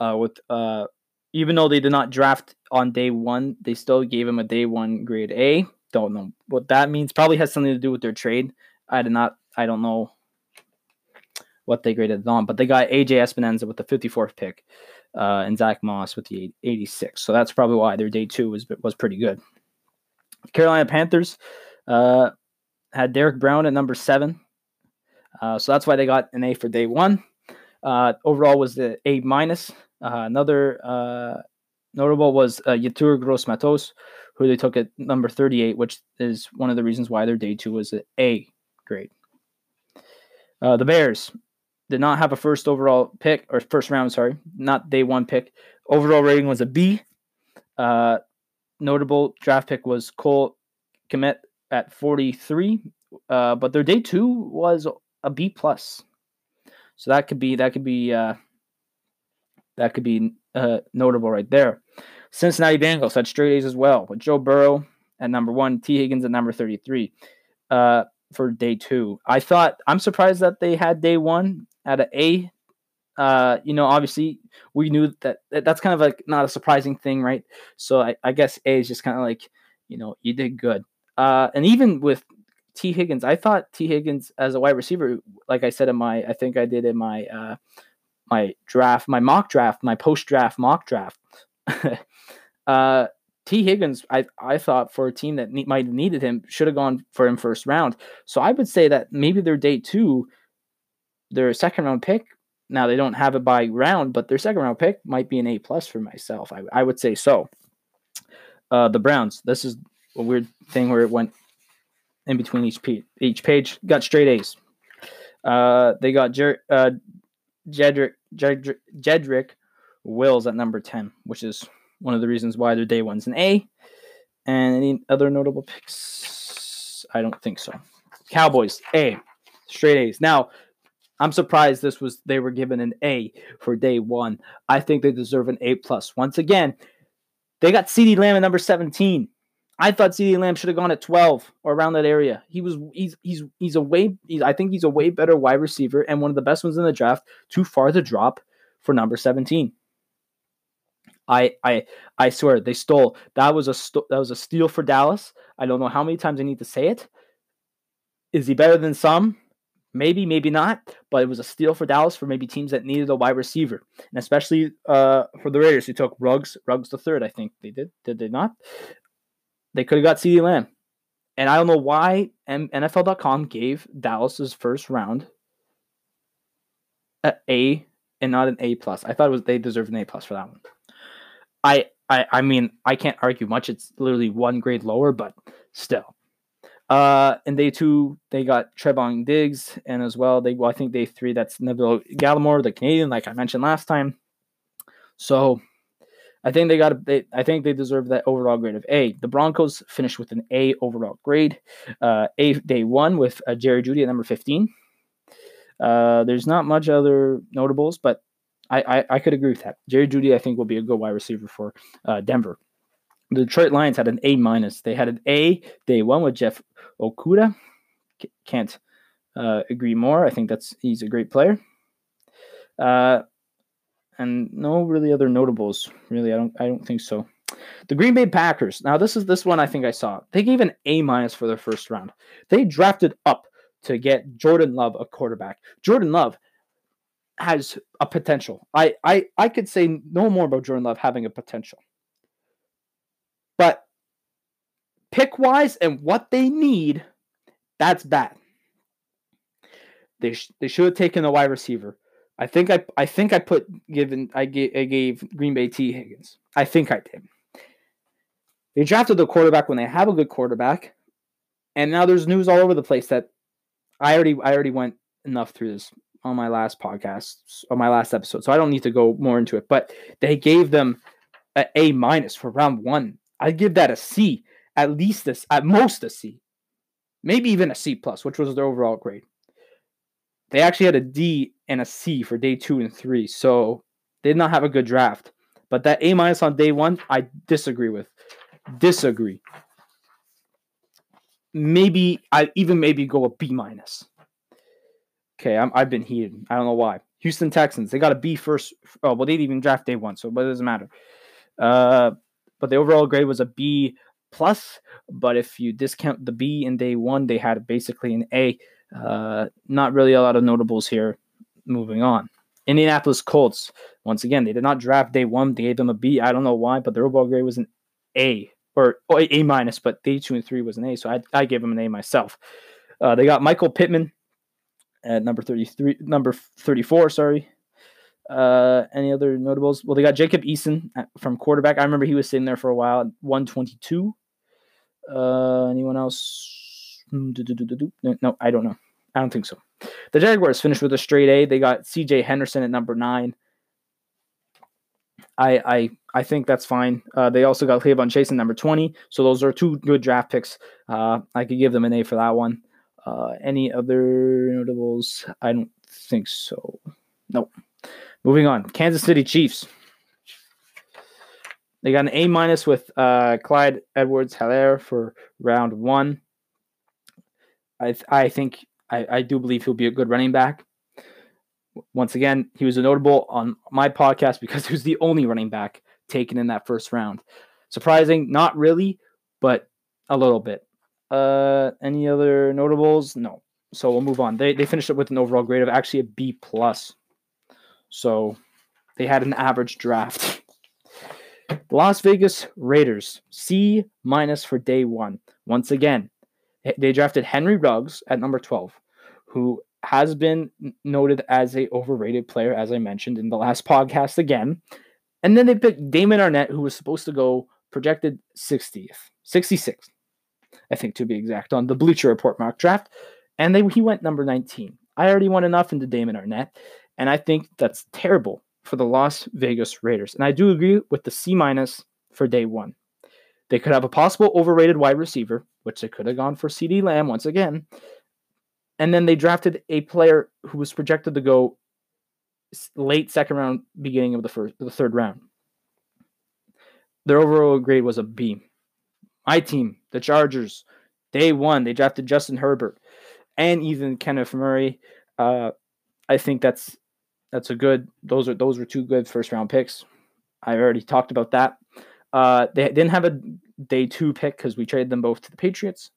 Uh, with uh, even though they did not draft on day one, they still gave him a day one grade A. Don't know what that means. Probably has something to do with their trade. I did not. I don't know what they graded on, but they got AJ Epenesa with the 54th pick, uh, and Zach Moss with the 86. So that's probably why their day two was was pretty good. Carolina Panthers uh, had Derrick Brown at number seven, uh, so that's why they got an A for day one. Uh, overall was the A minus. Uh, another uh, notable was uh, Yetur Gross Matos, who they took at number 38, which is one of the reasons why their day two was an A grade. Uh, the Bears did not have a first overall pick or first round, sorry, not day one pick. Overall rating was a B. Uh, notable draft pick was Cole Kmet at 43, uh, but their day two was a B plus. So that could be that could be uh, that could be uh, notable right there. Cincinnati Bengals had straight A's as well, with Joe Burrow at number one, Tee Higgins at number 33 uh, for day two. I thought, I'm surprised that they had day one at an A. Uh, you know, obviously, we knew that, that that's kind of like not a surprising thing, right? So I, I guess A is just kind of like, you know, you did good. Uh, and even with Tee Higgins, I thought Tee Higgins as a wide receiver, like I said in my, I think I did in my uh, my draft, my mock draft, my post draft mock draft. uh, Tee Higgins, I, I thought for a team that ne- might have needed him, should have gone for him first round. So I would say that maybe their day two, their second round pick. Now they don't have it by round, but their second round pick might be an A plus for myself. I, I would say so. Uh, the Browns. This is a weird thing where it went in between each page. Each page got straight A's. Uh, they got Jer- uh, Jedrick, Jedrick, Jedrick Wills at number 10, which is one of the reasons why their day one's an A. And any other notable picks? I don't think so. Cowboys, A. Straight A's. Now, I'm surprised this was they were given an A for day one. I think they deserve an A plus. Once again, they got CeeDee Lamb at number 17. I thought CeeDee Lamb should have gone at 12 or around that area. He was he's he's he's a way he's, I think he's a way better wide receiver and one of the best ones in the draft. Too far to drop for number 17. I I I swear they stole. That was a st- that was a steal for Dallas. I don't know how many times I need to say it. Is he better than some? Maybe, maybe not. But it was a steal for Dallas for maybe teams that needed a wide receiver, and especially uh, for the Raiders who took Ruggs, Ruggs the third. I think they did. Did they not? They could have got CeeDee Lamb. And I don't know why NFL.com gave Dallas's first round an A and not an A plus. I thought it was they deserved an A plus for that one. I I I mean I can't argue much. It's literally one grade lower, but still. Uh, and day two they got Trevon Diggs, and as well they well I think day three that's Neville Gallimore, the Canadian, like I mentioned last time. So I think they got. They, I think they deserve that overall grade of A. The Broncos finished with an A overall grade. Uh, a day one with uh, Jerry Jeudy at number fifteen. Uh, there's not much other notables, but I, I, I could agree with that. Jerry Jeudy I think, will be a good wide receiver for uh, Denver. The Detroit Lions had an A minus. They had an A day one with Jeff Okudah. Can't uh, agree more. I think that's he's a great player. Uh, and no really other notables. Really, I don't I don't think so. The Green Bay Packers. Now this is this one I think I saw. They gave an A minus for their first round. They drafted up to get Jordan Love a quarterback. Jordan Love has a potential. I I I could say no more about Jordan Love having a potential. But pick wise and what they need, that's bad. They sh- they should have taken a wide receiver. I think I I think I put given I gave I gave Green Bay Tee Higgins. I think I did. They drafted the quarterback when they have a good quarterback, and now there's news all over the place that I already I already went enough through this on my last podcast on my last episode, so I don't need to go more into it. But they gave them a A minus for round one. I'd give that a C, at least this at most a C, maybe even a C plus, which was their overall grade. They actually had a D and a C for day two and three, so they did not have a good draft. But that A minus on day one, I disagree with. Disagree. Maybe I even maybe go a B minus. Okay, i have been heated. I don't know why. Houston Texans, they got a B first. Oh, well, they didn't even draft day one, so but it doesn't matter. Uh, but the overall grade was a B plus. But if you discount the B in day one, they had basically an A. Uh, not really a lot of notables here. Moving on. Indianapolis Colts. Once again, they did not draft day one. They gave them a B. I don't know why, but their overall grade was an A or, or A minus, but day two and three was an A. So I, I gave them an A myself. Uh, they got Michael Pittman at number 33, number 34, sorry. Uh, any other notables? Well, they got Jacob Eason from quarterback. I remember he was sitting there for a while, 122. Uh, anyone else? No, I don't know. I don't think so. The Jaguars finished with a straight A. They got C.J. Henderson at number nine. I I I think that's fine. Uh, they also got K'Lavon Chase at number twenty. So those are two good draft picks. Uh, I could give them an A for that one. Uh, any other notables? I don't think so. Nope. Moving on. Kansas City Chiefs. They got an A minus with uh, Clyde Edwards Helaire for round one. I I think I, I do believe he'll be a good running back. Once again, he was a notable on my podcast because he was the only running back taken in that first round. Surprising, not really, but a little bit. Uh, any other notables? No. So we'll move on. They they finished up with an overall grade of actually a B plus. So they had an average draft. Las Vegas Raiders, C minus for day one. Once again, they drafted Henry Ruggs at number 12, who has been noted as a overrated player, as I mentioned in the last podcast again. And then they picked Damon Arnette, who was supposed to go projected 60th, 66th, I think to be exact, on the Bleacher Report mock draft. And they, he went number 19. I already won enough into Damon Arnette, and I think that's terrible for the Las Vegas Raiders. And I do agree with the C minus for day one. They could have a possible overrated wide receiver, which they could have gone for CeeDee Lamb once again. And then they drafted a player who was projected to go late second round, beginning of the first, the third round. Their overall grade was a B. My team, the Chargers, day one, they drafted Justin Herbert and even Kenneth Murray. Uh, I think that's that's a good. Those are those were two good first round picks. I already talked about that. Uh, they didn't have a day two pick because we traded them both to the Patriots.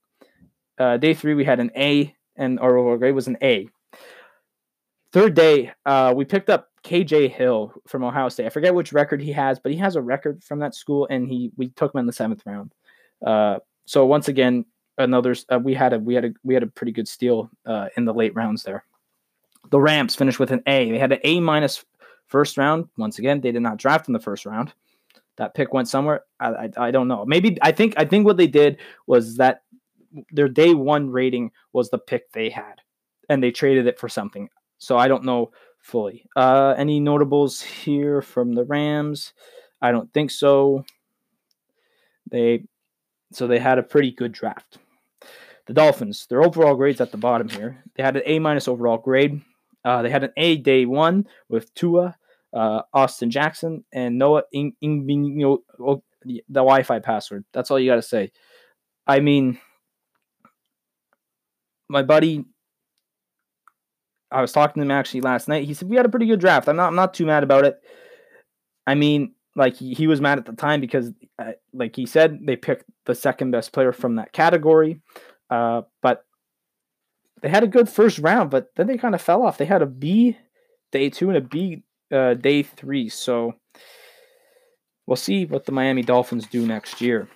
Uh, day three, we had an A, and our overall grade was an A. Third day, uh, we picked up KJ Hill from Ohio State. I forget which record he has, but he has a record from that school, and he we took him in the seventh round. Uh, so once again, another uh, we had a we had a we had a pretty good steal uh, in the late rounds there. The Rams finished with an A. They had an A minus first round. Once again, they did not draft in the first round that pick went somewhere. I, I, I don't know. Maybe I think I think what they did was that their day one rating was the pick they had, and they traded it for something. So I don't know fully. Uh, any notables here from the Rams? I don't think so. They so they had a pretty good draft. The Dolphins, their overall grades at the bottom here. They had an A minus overall grade. Uh, they had an A day one with Tua, uh, Austin Jackson, and Noah In- In- oh, the Wi-Fi password. That's all you got to say. I mean, my buddy, I was talking to him actually last night. He said we had a pretty good draft. I'm not, I'm not too mad about it. I mean, like he, he was mad at the time because, uh, like he said, they picked the second best player from that category. Uh, but they had a good first round, but then they kind of fell off. They had a B day two and a B uh, day three. So we'll see what the Miami Dolphins do next year.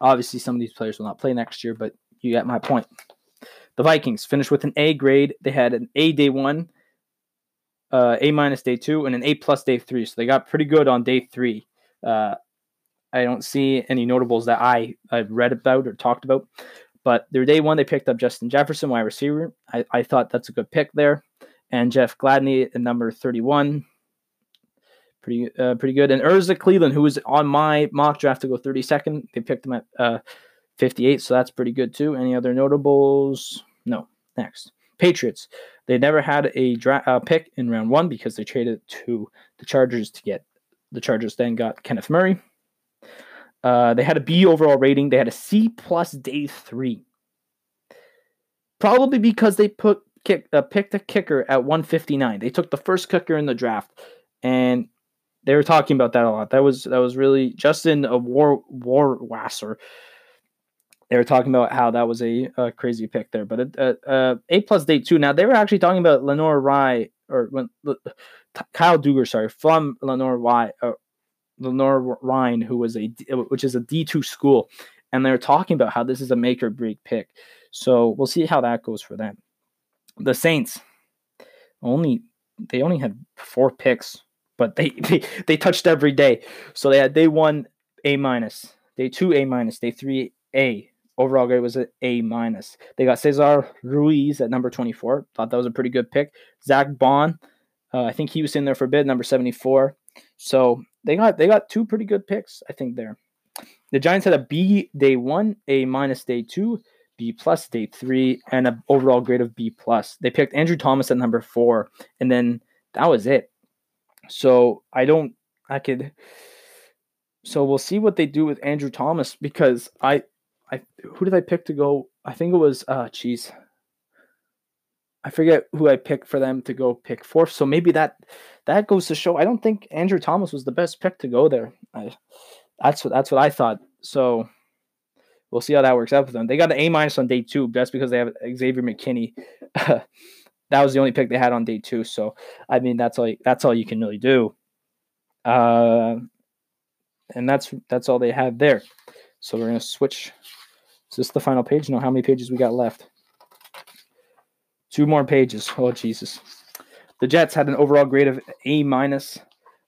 Obviously, some of these players will not play next year, but you get my point. The Vikings finished with an A grade. They had an A day one, uh, A minus day two, and an A plus day three. So they got pretty good on day three. Uh, I don't see any notables that I I've read about or talked about. But their day one, they picked up Justin Jefferson, wide receiver. I, I thought that's a good pick there. And Jeff Gladney at number 31. Pretty uh, pretty good. And Ezra Cleveland, who was on my mock draft to go 32nd, they picked him at uh, 58, so that's pretty good too. Any other notables? No. Next. Patriots. They never had a dra- uh, pick in round one because they traded to the Chargers to get the Chargers. Then got Kenneth Murray. Uh, they had a B overall rating. They had a C plus day three. Probably because they put kick, uh, picked a kicker at 159. They took the first kicker in the draft, and they were talking about that a lot. That was that was really Justin a War Rohrwasser. They were talking about how that was a, a crazy pick there, but uh, uh, A plus day two. Now they were actually talking about Lenoir-Rhyne or when Kyle Dugger, sorry, from Lenoir-Rhyne, uh, Lenoir-Rhyne, who was a which is a D two school, and they're talking about how this is a make or break pick. So we'll see how that goes for them. The Saints only they only had four picks, but they they, they touched every day. So they had day one A minus, day two A minus, day three A. Overall grade was an A minus. They got Cesar Ruiz at number 24. Thought that was a pretty good pick. Zach Baun, uh, I think he was in there for a bit, number 74. So they got they got two pretty good picks, I think there. The Giants had a B day one, A minus day two, B plus day three, and an overall grade of B plus. They picked Andrew Thomas at number four, and then that was it. So I don't I could so we'll see what they do with Andrew Thomas because I I who did I pick to go? I think it was uh geez. I forget who I picked for them to go pick fourth. So maybe that that goes to show. I don't think Andrew Thomas was the best pick to go there. I, that's what that's what I thought. So we'll see how that works out for them. They got an A minus on day two. That's because they have Xavier McKinney. that was the only pick they had on day two. So I mean, that's all that's all you can really do. Uh, and that's that's all they had there. So we're gonna switch. Is this the final page? No, how many pages we got left? Two more pages. Oh Jesus. The Jets had an overall grade of A minus.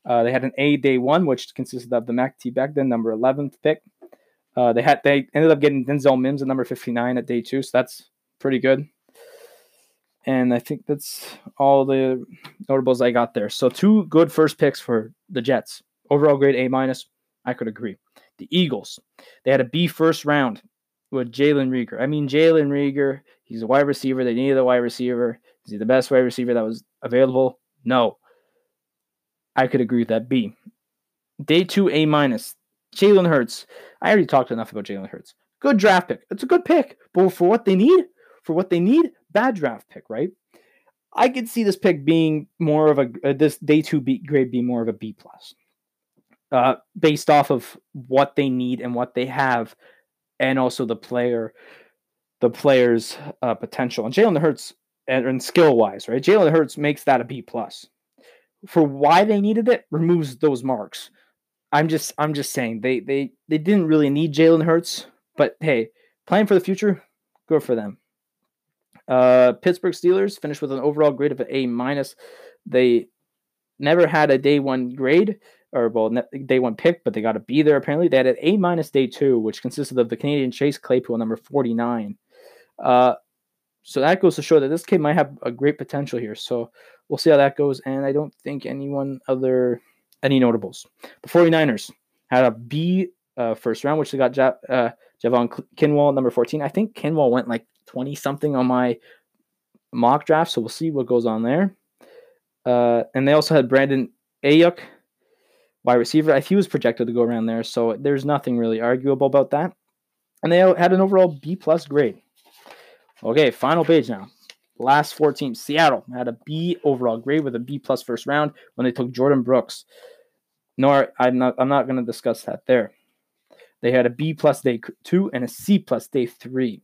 Uh, they had an A day one, which consisted of the Mekhi Becton, number 11th pick. Uh, they had they ended up getting Denzel Mims at number 59 at day two, so that's pretty good. And I think that's all the notables I got there. So two good first picks for the Jets. Overall grade A minus. I could agree. The Eagles, they had a B first round with Jalen Reagor. I mean, Jalen Reagor, he's a wide receiver. They needed a wide receiver. Is he the best wide receiver that was available? No. I could agree with that. B. Day two, A minus. Jalen Hurts. I already talked enough about Jalen Hurts. Good draft pick. It's a good pick. But for what they need, for what they need, bad draft pick, right? I could see this pick being more of a uh, this day two B grade be more of a B plus, uh, based off of what they need and what they have, and also the player, the player's uh, potential. And Jalen Hurts and, and skill wise, right? Jalen Hurts makes that a B plus. For why they needed it, removes those marks. I'm just I'm just saying they they they didn't really need Jalen Hurts, but hey, playing for the future, good for them. Uh, Pittsburgh Steelers finished with an overall grade of an A minus. They never had a day one grade or well day one pick, but they got a B there apparently. They had an A minus day two, which consisted of the Canadian Chase Claypool number forty nine. Uh, so that goes to show that this kid might have a great potential here. So we'll see how that goes. And I don't think anyone other Any notables? The 49ers had a B uh, first round, which they got ja- uh, Javon Kinlaw, number 14. I think Kinlaw went like 20 something on my mock draft, so we'll see what goes on there. Uh, and they also had Brandon Aiyuk, wide receiver. I think he was projected to go around there, so there's nothing really arguable about that. And they had an overall B plus grade. Okay, final page now. Last four teams. Seattle had a B overall grade with a B plus first round when they took Jordyn Brooks. Nor I'm not I'm not going to discuss that there. They had a B plus day two and a C plus day three.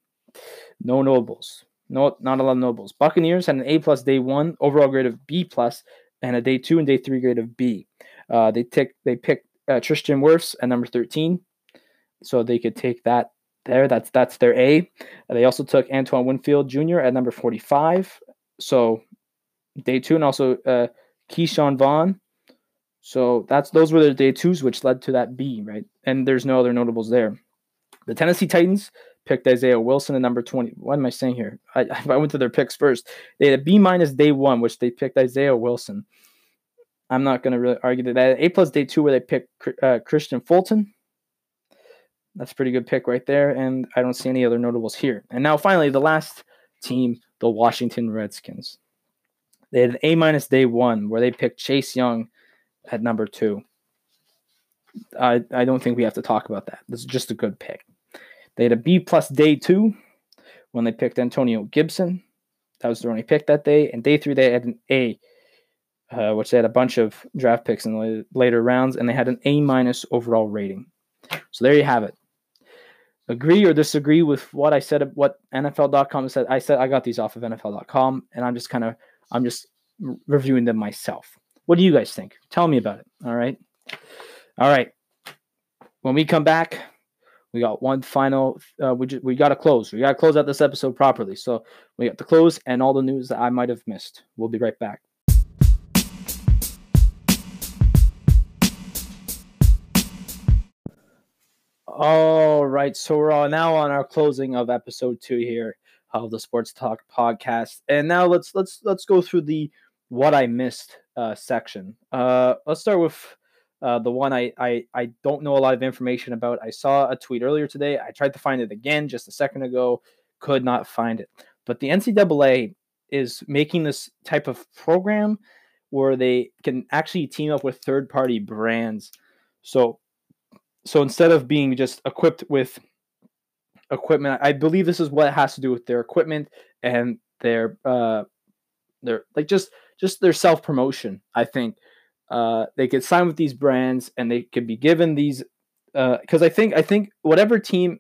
No nobles. No, not a lot of nobles. Buccaneers had an A plus day one overall grade of B plus and a day two and day three grade of B. Uh, they take they picked uh, Tristan Wirfs at number thirteen, so they could take that there. That's that's their A. They also took Antoine Winfield Jr. at number forty five. So day two, and also uh, Ke'Shawn Vaughn. So that's those were the day twos, which led to that B, right? And there's no other notables there. The Tennessee Titans picked Isaiah Wilson at number 20. What am I saying here? I, I went to their picks first. They had a B minus day one, which they picked Isaiah Wilson. I'm not going to really argue that. A plus day two, where they picked uh, Kristian Fulton. That's a pretty good pick right there. And I don't see any other notables here. And now finally, the last team, the Washington Redskins. They had an A minus day one, where they picked Chase Young at number two. I, I don't think we have to talk about that. This is just a good pick. They had a B plus day two when they picked Antonio Gibson. That was their only pick that day. And day three, they had an A, uh, which they had a bunch of draft picks in the later rounds, and they had an A minus overall rating. So there you have it. Agree or disagree with what I said, what NFL.com said. I said I got these off of NFL.com, and I'm just kind of I'm just reviewing them myself. What do you guys think? Tell me about it. All right. All right. When we come back, we got one final. Uh, we just, we got to close. We got to close out this episode properly. So we got to close and all the news that I might have missed. We'll be right back. All right, so we're now on our closing of episode two here of the Sports Talk podcast, and now let's let's let's go through the what I missed uh, section. Uh, let's start with uh, the one I, I I don't know a lot of information about. I saw a tweet earlier today. I tried to find it again just a second ago, could not find it. But the NCAA is making this type of program where they can actually team up with third party brands. So so instead of being just equipped with equipment, I believe this is what it has to do with their equipment and their uh their like just just their self promotion. I think uh, they could sign with these brands and they could be given these because uh, I think I think whatever team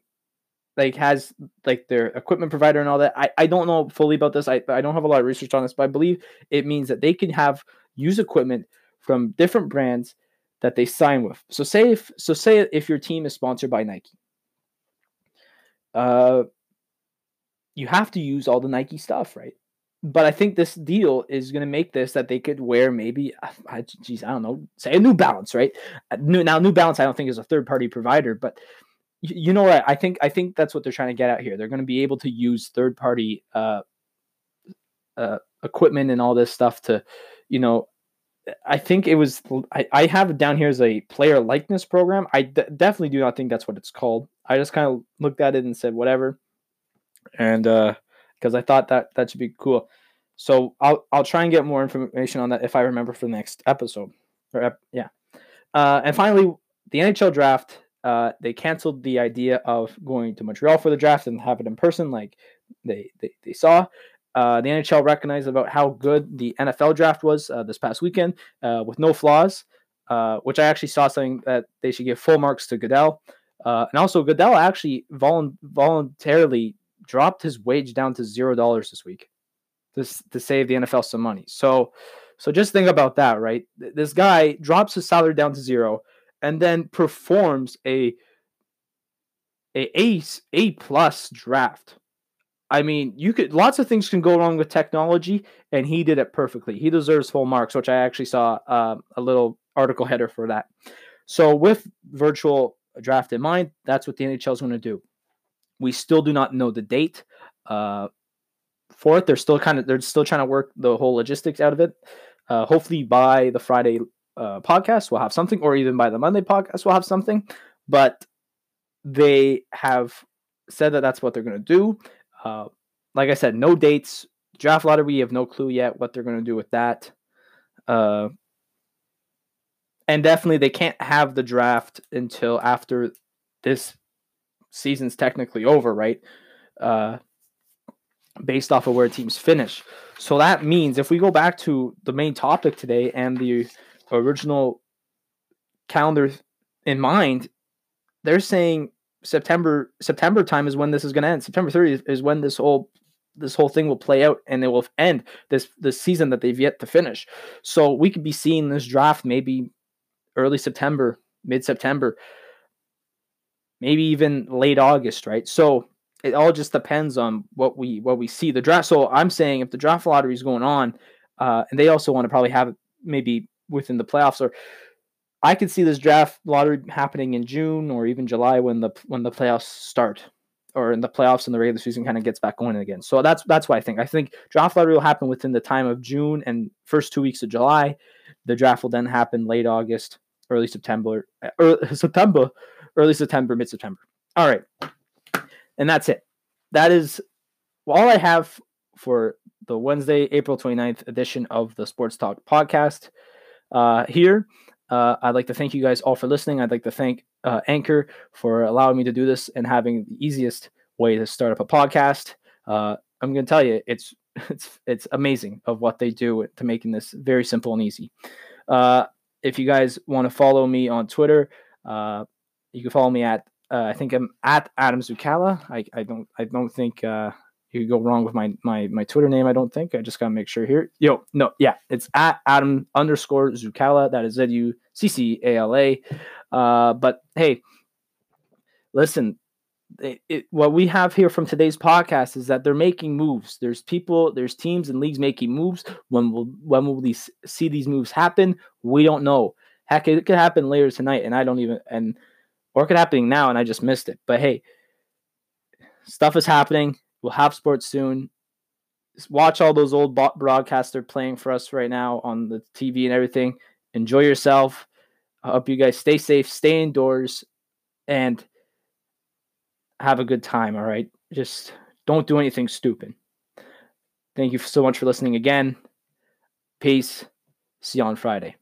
like has like their equipment provider and all that. I, I don't know fully about this. I, I don't have a lot of research on this, but I believe it means that they can have use equipment from different brands that they sign with. So say if so say if your team is sponsored by Nike. Uh you have to use all the Nike stuff, right? but I think this deal is going to make this that they could wear maybe, uh, geez, I don't know, say a New Balance, right? Uh, new, now, New Balance, I don't think is a third party provider, but you, you know what? I think I think that's what they're trying to get out here. They're going to be able to use third party uh, uh, equipment and all this stuff to, you know, I think it was. I, I have it down here as a player likeness program. I d- definitely do not think that's what it's called. I just kind of looked at it and said whatever, and uh, because I thought that that should be cool. So I'll I'll try and get more information on that if I remember for the next episode. Or ep- yeah, uh, and finally the NHL draft. Uh, they canceled the idea of going to Montreal for the draft and have it in person, like they they, they saw. Uh, the NHL recognized about how good the NFL draft was uh, this past weekend uh, with no flaws, uh, which I actually saw something that they should give full marks to Goodell. Uh, and also, Goodell actually volu- voluntarily dropped his wage down to zero dollars this week to, to save the NFL some money. So so just think about that, right? This guy drops his salary down to zero and then performs a a ace A plus draft. I mean, you could lots of things can go wrong with technology, and he did it perfectly. He deserves full marks, which I actually saw uh, a little article header for that. So with virtual draft in mind, that's what the NHL is going to do. We still do not know the date uh, for it. They're still kind of they're still trying to work the whole logistics out of it. Uh, hopefully by the Friday uh, podcast, we'll have something, or even by the Monday podcast, we'll have something. But they have said that that's what they're going to do. Uh, like I said, no dates. Draft lottery, we have no clue yet what they're going to do with that. Uh, and definitely, they can't have the draft until after this season's technically over, right? Uh, based off of where teams finish. So that means if we go back to the main topic today and the original calendar in mind, they're saying September September time is when this is going to end. September 30th is when this whole this whole thing will play out and it will end this this season that they've yet to finish. So we could be seeing this draft maybe early September, mid September, maybe even late August, right? So it all just depends on what we what we see the draft. So I'm saying if the draft lottery is going on, uh, and they also want to probably have it maybe within the playoffs, or I could see this draft lottery happening in June or even July when the when the playoffs start, or in the playoffs and the regular season kind of gets back going again. So that's that's why I think. I think draft lottery will happen within the time of June and first two weeks of July. The draft will then happen late August, early September, early September, early September, mid September. All right. And that's it. That is all I have for the Wednesday, April 29th edition of the Sports Talk podcast. Uh, here, uh, I'd like to thank you guys all for listening. I'd like to thank uh, Anchor for allowing me to do this and having the easiest way to start up a podcast. Uh, I'm going to tell you, it's it's it's amazing of what they do to making this very simple and easy. Uh, if you guys want to follow me on Twitter, uh, you can follow me at uh, I think I'm at Adam Zuccala. I, I don't I don't think you could go wrong with my my my Twitter name. I don't think. I just gotta make sure here. Yo, no, yeah, it's at Adam underscore Zuccala. That is Z U C C A L A. Uh, but hey, listen. It, it, what we have here from today's podcast is that they're making moves. There's people, there's teams and leagues making moves. When will when will we see these moves happen? We don't know. Heck, it could happen later tonight, and I don't even and or it could happen now and I just missed it. But hey, stuff is happening. We'll have sports soon. Watch all those old broadcasts they're playing for us right now on the TV and everything. Enjoy yourself. I hope you guys stay safe, stay indoors, and have a good time. All right. Just don't do anything stupid. Thank you so much for listening again. Peace. See you on Friday.